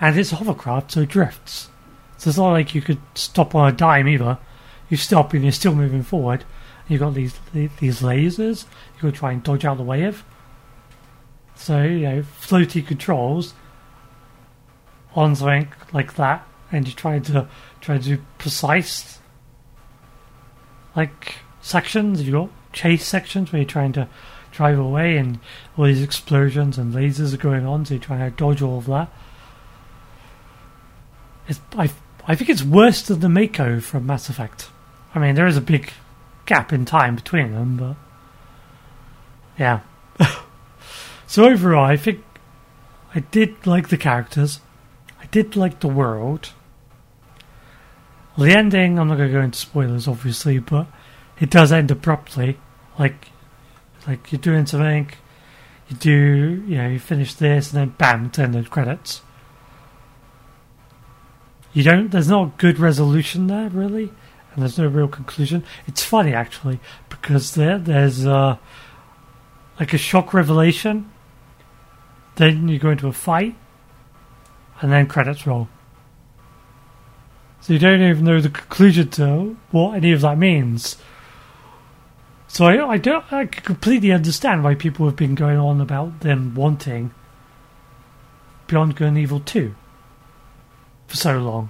And it's hovercraft, so it drifts. So it's not like you could stop on a dime either. You stop and you're still moving forward. You've got these these lasers you got to try and dodge out the way of. So, you know, floaty controls on something like that, and you're trying to try to do precise like sections. You got chase sections where you're trying to drive away, and all these explosions and lasers are going on, so you're trying to dodge all of that. It's, I I think it's worse than the Mako from Mass Effect. I mean, there is a big gap in time between them, but yeah. so overall, I think I did like the characters. I did like the world. The ending, I'm not going to go into spoilers, obviously, but it does end abruptly. Like, like you're doing something, you do, you know, you finish this and then bam, turn the credits. You don't, there's not good resolution there, really, and there's no real conclusion. It's funny, actually, because there, there's, uh, like a shock revelation, then you go into a fight, and then credits roll. So you don't even know the conclusion to what any of that means. So I, I don't I completely understand why people have been going on about them wanting Beyond Good and Evil 2 for so long.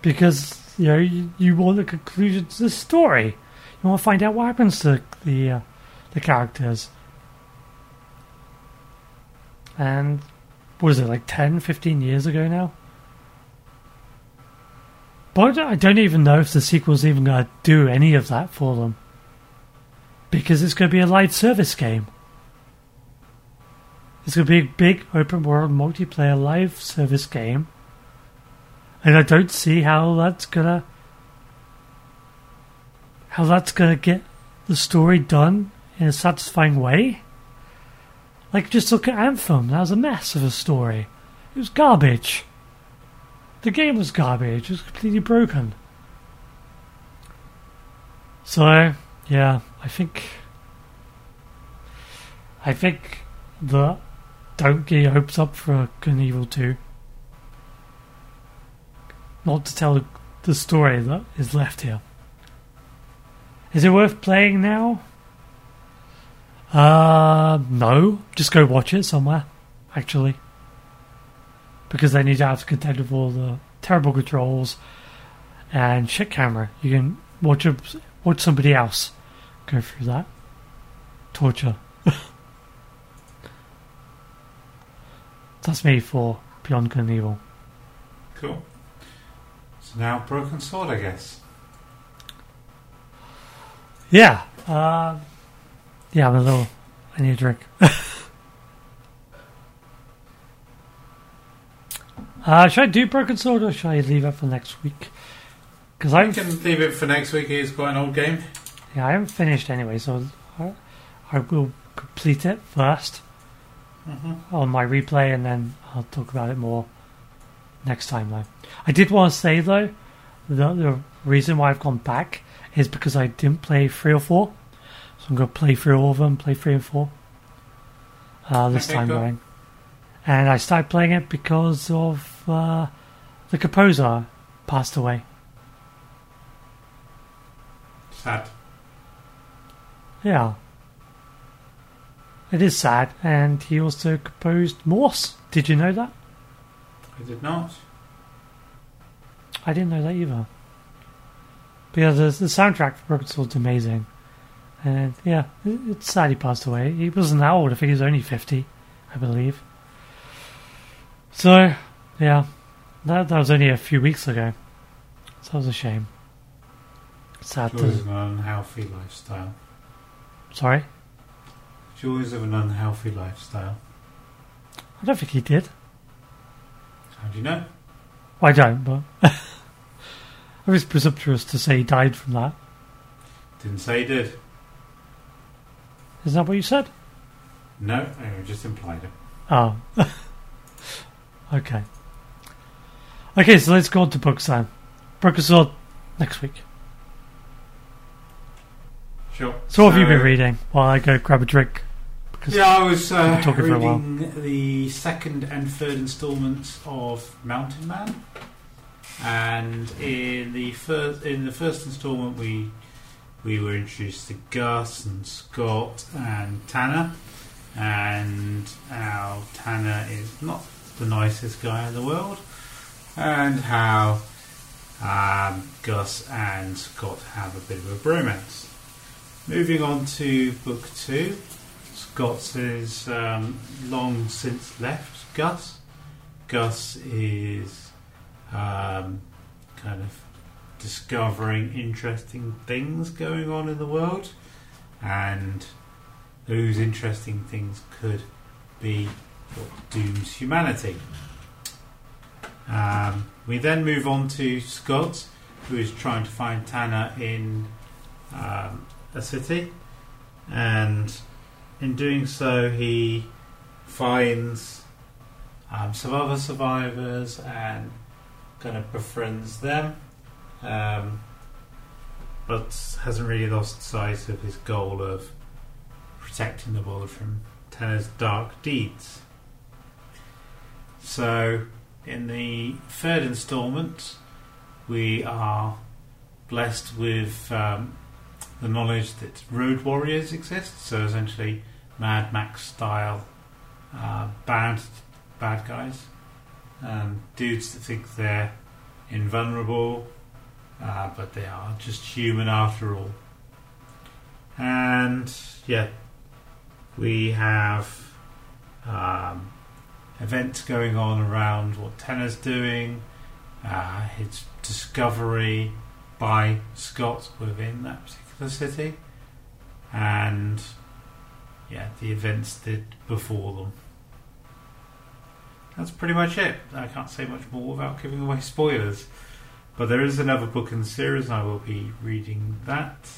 Because, you know, you, you want the conclusion to the story. You want to find out what happens to the uh, the characters. And was it like 10, 15 years ago now? But I don't even know if the sequel's even going to do any of that for them. Because it's going to be a live service game. It's going to be a big open world multiplayer live service game. And I don't see how that's going to. How that's going to get the story done in a satisfying way. Like, just look at Anthem. That was a mess of a story. It was garbage. The game was garbage. It was completely broken. So, yeah, I think. I think that don't get your hopes up for Evil 2. Not to tell the story that is left here. Is it worth playing now? Uh, no. Just go watch it somewhere, actually because then you'd have to contend with all the terrible controls and shit camera. You can watch a, watch somebody else go through that torture. That's me for Beyond Good and Evil. Cool. So now Broken Sword, I guess. Yeah. Uh, yeah, I'm a little. I need a drink. Uh, should I do Broken Sword or should I leave it for next week? Because I can leave it for next week. It's quite an old game. Yeah I haven't finished anyway, so I, I will complete it 1st on my replay, and then I'll talk about it more next time. Though I did want to say though the the reason why I've gone back is because I didn't play three or four, so I'm going to play through all of them, play three and four uh, this Okay, time cool. going. And I started playing it because of uh, the composer passed away. Sad. Yeah. It is sad, and he also composed Morse. Did you know that? I did not. I didn't know that either. But yeah, the, the soundtrack for Broken Sword's amazing. And yeah, it, it's sad he passed away. He wasn't that old, I think he was only 50, I believe. So, yeah, that, that was only a few weeks ago. So that was a shame. Sad Joys to. an unhealthy lifestyle. Sorry? Did you always of an unhealthy lifestyle. I don't think he did. How do you know? I don't, but. I was presumptuous to say he died from that. Didn't say he did. Isn't that what you said? No, I just implied it. Oh. okay. Okay, so let's go on to books then. Broken Sword next week. Sure. So what have you been reading while I go grab a drink? Because Yeah, I was uh, been talking for a while. reading the second and third instalments of Mountain Man, and in the first in the first instalment we we were introduced to Gus and Scott and Tanner, and how Tanner is not the nicest guy in the world, and how um, Gus and Scott have a bit of a bromance. Moving on to book two. Scott is um, long since left Gus. Gus is um, kind of discovering interesting things going on in the world, and those interesting things could be what dooms humanity. Um, we then move on to Scott, who is trying to find Tanner in um, a city, and in doing so, he finds um, some other survivors and kind of befriends them, um, but hasn't really lost sight of his goal of protecting the world from Tanner's dark deeds. So, in the third instalment, we are blessed with um, the knowledge that road warriors exist. So, essentially, Mad Max style uh, bad bad guys, um, dudes that think they're invulnerable, uh, but they are just human after all. And yeah, we have um, events going on around what Tanner's doing, uh, his discovery by Scott within that particular city, and yeah, the events that before them. That's pretty much it. I can't say much more without giving away spoilers. But there is another book in the series, and I will be reading that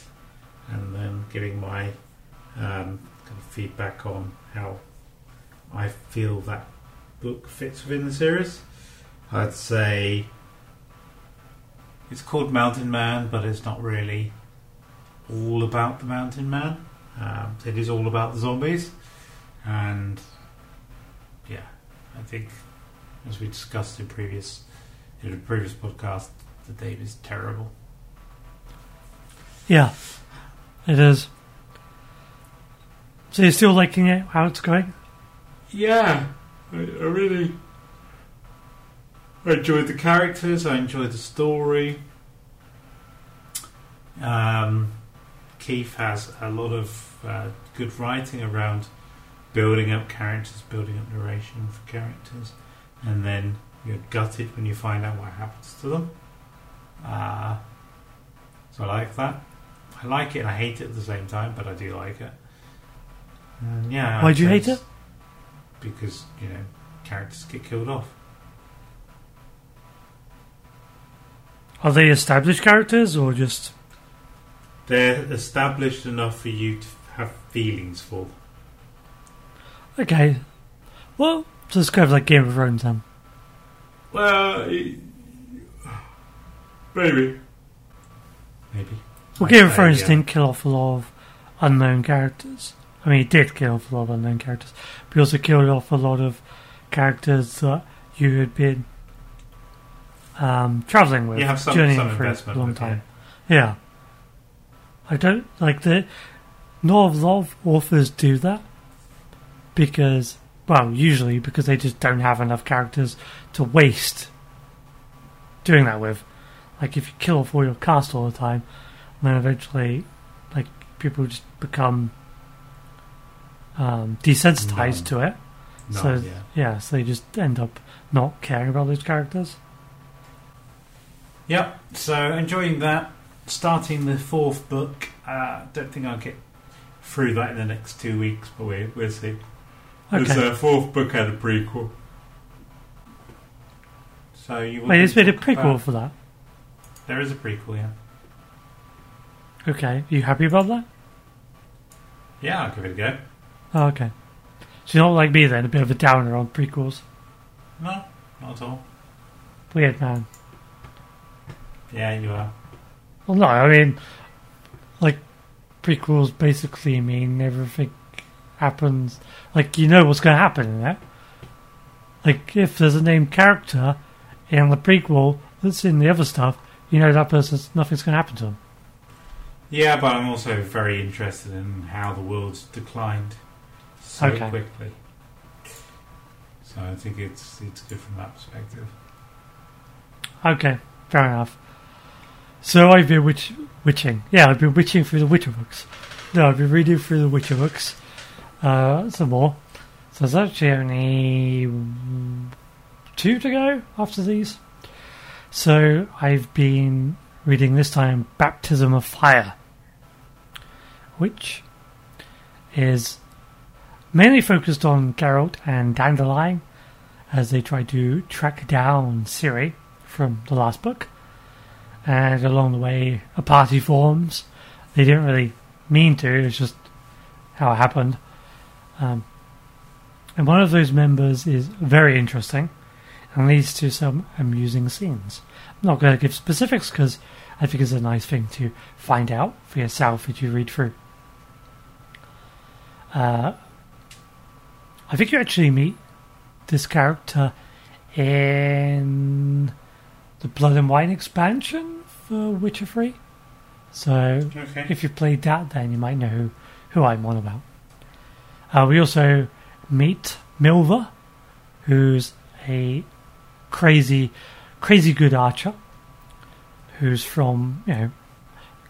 and then giving my um, kind of feedback on how I feel that book fits within the series. I'd say it's called Mountain Man, but it's not really all about the Mountain Man. Um, it is all about the zombies, and yeah, I think as we discussed in previous in a previous podcast, the Dave is terrible. Yeah, it is. So you're still liking it? How it's going? Yeah, I, I really I enjoyed the characters. I enjoyed the story. Um, Keith has a lot of uh, good writing around building up characters, building up narration for characters, and then you're gutted when you find out what happens to them. Uh, so I like that. I like it and I hate it at the same time, but I do like it. And yeah. Why do you hate it? Because you know characters get killed off. Are they established characters or just? They're established enough for you to have feelings for. Okay. Well, so it's kind of like Game of Thrones then. Well, maybe. Maybe. Well, Game of Thrones didn't kill off a lot of unknown characters. I mean, it did kill off a lot of unknown characters, but he also killed off a lot of characters that you had been um, traveling with, You have some, journeying some for a long with time. Yeah. I don't like the. Not a lot of authors do that because, well, usually because they just don't have enough characters to waste doing that with. Like, if you kill off all your cast all the time, then eventually, like, people just become um, desensitized to it. No, so, yeah. yeah, so they just end up not caring about those characters. Yep. So enjoying that. Starting the fourth book. Uh, don't think I'll get through that in the next two weeks, but we, we'll see. There's Okay. a fourth book and a prequel. So you. Wait, there's been a prequel about- for that. There is a prequel, yeah. Okay, are you happy about that? Yeah, I'll give it a go. Oh, okay. So you're not like me then, a bit of a downer on prequels. No, not at all. Weird man. Yeah, you are. Well, no, I mean, like, prequels basically mean everything happens. Like, you know what's going to happen in it. Like, if there's a named character in the prequel that's in the other stuff, you know that person's nothing's going to happen to them. Yeah, but I'm also very interested in how the world's declined so Okay. quickly. So I think it's it's good from that perspective. Okay, fair enough. So I've been witch- witching. Yeah, I've been witching through the Witcher books. No, I've been reading through the Witcher books. Uh, some more. So there's actually only two to go after these. So I've been reading this time Baptism of Fire, which is mainly focused on Geralt and Dandelion as they try to track down Ciri from the last book. And along the way, a party forms. They didn't really mean to, it's just how it happened. Um, and one of those members is very interesting and leads to some amusing scenes. I'm not going to give specifics because I think it's a nice thing to find out for yourself as you read through. Uh, I think you actually meet this character in the Blood and Wine expansion for Witcher 3. So Okay. if you've played that, then you might know who, who I'm on about. Uh, we also meet Milva, who's a crazy, crazy good archer, who's from, you know,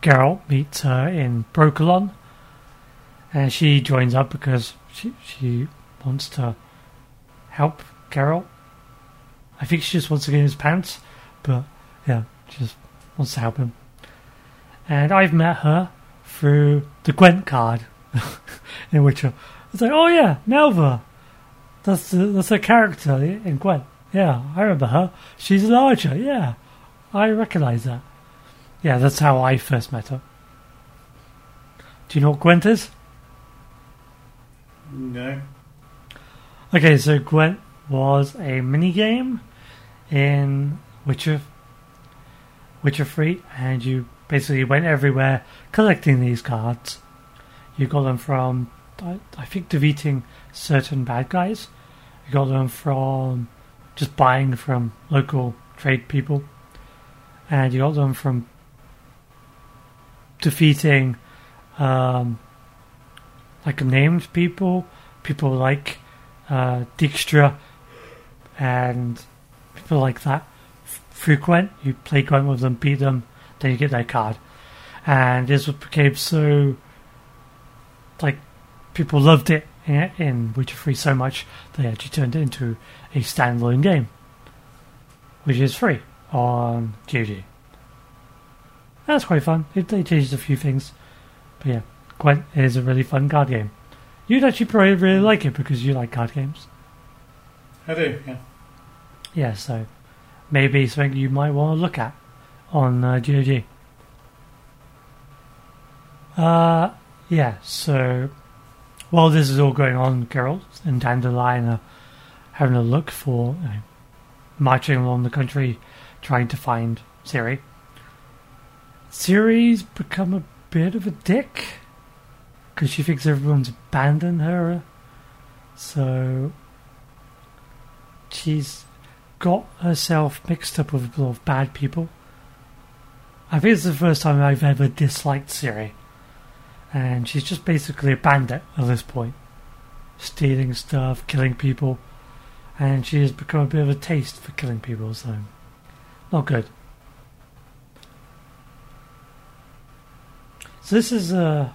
Geralt meets her in Brokilon, and she joins up because she, she wants to help Geralt. I think she just wants to get in his pants, but yeah, just wants to help him. And I've met her through the Gwent card in Witcher. It's like, oh yeah, Milva. That's the, that's a character in Gwent. Yeah, I remember her. She's larger. Yeah, I recognise that. Yeah, that's how I first met her. Do you know what Gwent is? No. Okay, so Gwent was a mini game in Witcher Witcher 3 and you basically went everywhere collecting these cards. You got them from I, I think defeating certain bad guys. You got them from just buying from local trade people. And you got them from defeating um, like named people, people like uh, Dijkstra and people like that. F- Through Gwent, you play Gwent with them, beat them, then you get their card. And this became so like people loved it in, in Witcher 3 so much they actually turned it into a standalone game, which is free on GOG. That's quite fun. They changed a few things, but yeah, Gwent is a really fun card game. You'd actually probably really like it because you like card games. I do, yeah. Yeah, so maybe something you might want to look at on uh, GOG. Uh, yeah, so while this is all going on, Geralt and Dandelion are having a look for, you know, marching along the country trying to find Ciri. Ciri's become a bit of a dick because she thinks everyone's abandoned her. So she's got herself mixed up with a lot of bad people. I think it's the first time I've ever disliked Ciri. And she's just basically a bandit at this point. Stealing stuff, killing people. And she has become a bit of a taste for killing people, so not good. So this is a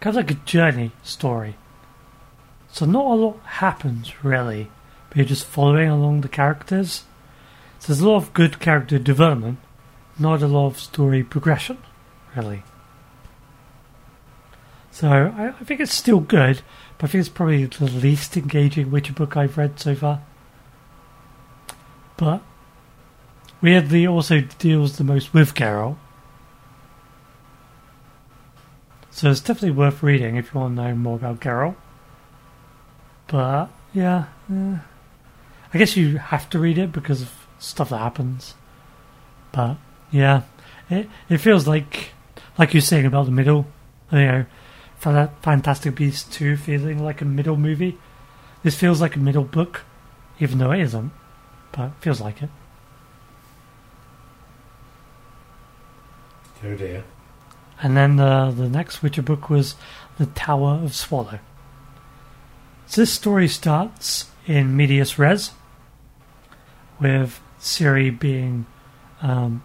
kind of like a journey story. So not a lot happens really, but you're just following along the characters. So there's a lot of good character development, not a lot of story progression, really. So I, I think it's still good, but I think it's probably the least engaging Witcher book I've read so far. But weirdly, also deals the most with Geralt. So it's definitely worth reading if you want to know more about Geralt. But yeah, eh. I guess you have to read it because of stuff that happens. But yeah, it it feels like like you're saying about the middle, you know, for that Fantastic Beasts two feeling like a middle movie. This feels like a middle book, even though it isn't, but it feels like it. Oh dear. And then the the next Witcher book was The Tower of Swallow. So this story starts in medias res, with Ciri being um,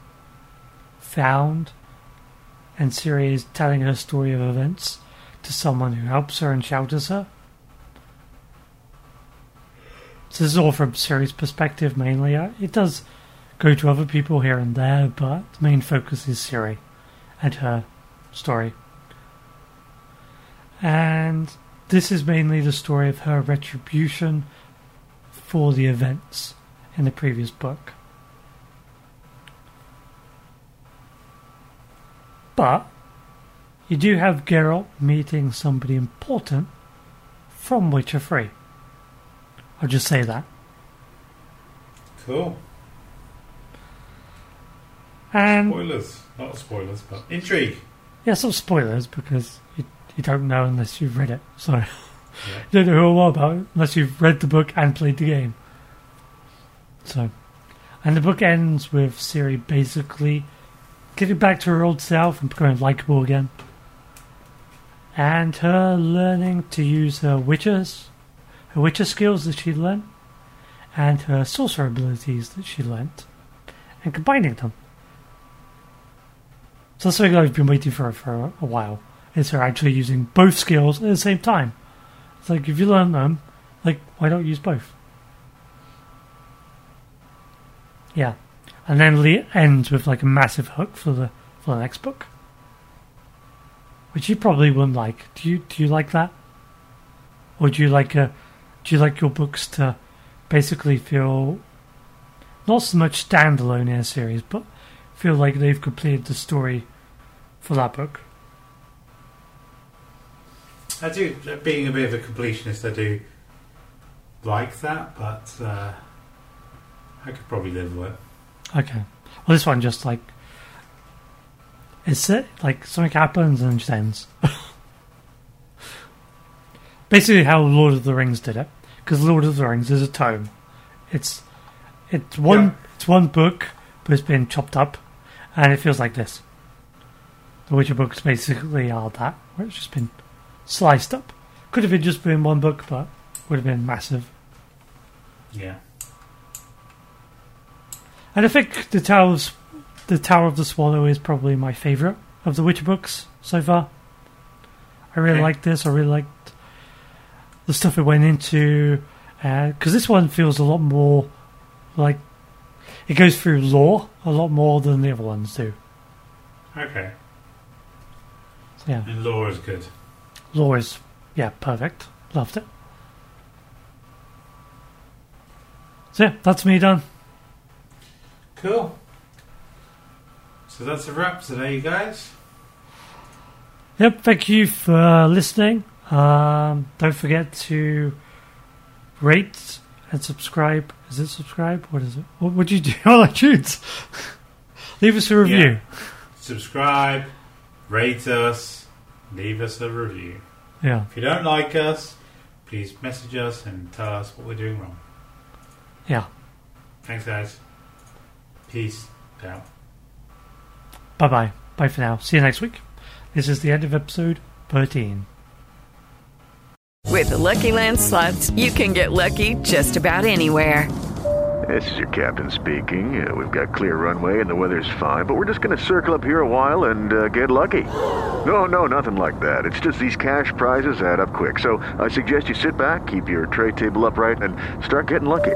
found, and Ciri is telling her story of events to someone who helps her and shelters her. So this is all from Ciri's perspective mainly. Uh, It does go to other people here and there, but the main focus is Ciri and her story. And this is mainly the story of her retribution for the events in the previous book. But you do have Geralt meeting somebody important from Witcher 3. I'll just say that. Cool. And Spoilers. Not spoilers, but intrigue. yeah, some spoilers because you, you don't know unless you've read it. So you don't know who I'm on about unless you've read the book and played the game. So, and the book ends with Ciri basically getting back to her old self and becoming likable again. And her learning to use her witches, her witcher skills that she learned, and her sorcerer abilities that she learnt, and combining them. So that's something I've been waiting for for a, while. Is her actually using both skills at the same time? It's like if you learn them, like why don't use both? Yeah, and then Lee ends with like a massive hook for the for the next book, which you probably wouldn't like. Do you? Do you like that? Or do you like a? Do you like your books to basically feel not so much standalone in a series, but feel like they've completed the story for that book? I do, being a bit of a completionist, I do like that, but uh, I could probably live with it. Okay. Well, this one just like it's it like something happens and it just ends. Basically, how Lord of the Rings did it, because Lord of the Rings is a tome. It's it's one Yeah. it's one book, but it's been chopped up, and it feels like this. The Witcher books basically are that, where it's just been sliced up. Could have been just been one book, but would have been massive. Yeah. And I think the Tower of, the Tower of the Swallow is probably my favourite of the Witcher books so far. I really Okay. liked this. I really liked the stuff it went into uh, because this one feels a lot more like it goes through lore a lot more than the other ones do. Okay. So yeah, And lore is good. lore is yeah perfect. Loved it. So yeah, that's me done. Cool. So that's a wrap today, you guys. Yep, thank you for listening. Um, don't forget to rate and subscribe. Is it subscribe? What is it? What would you do All on iTunes? Leave us a review. Yeah. Subscribe, rate us, leave us a review. Yeah. If you don't like us, please message us and tell us what we're doing wrong. Yeah. Thanks, guys. Peace out. Bye bye. Bye for now. See you next week. This is the end of episode 13. With the Lucky Land slots, you can get lucky just about anywhere. This is your captain speaking. Uh, we've got clear runway and the weather's fine, but we're just going to circle up here a while and uh, get lucky. No, no, nothing like that. It's just these cash prizes add up quick. So I suggest you sit back, keep your tray table upright, and start getting lucky.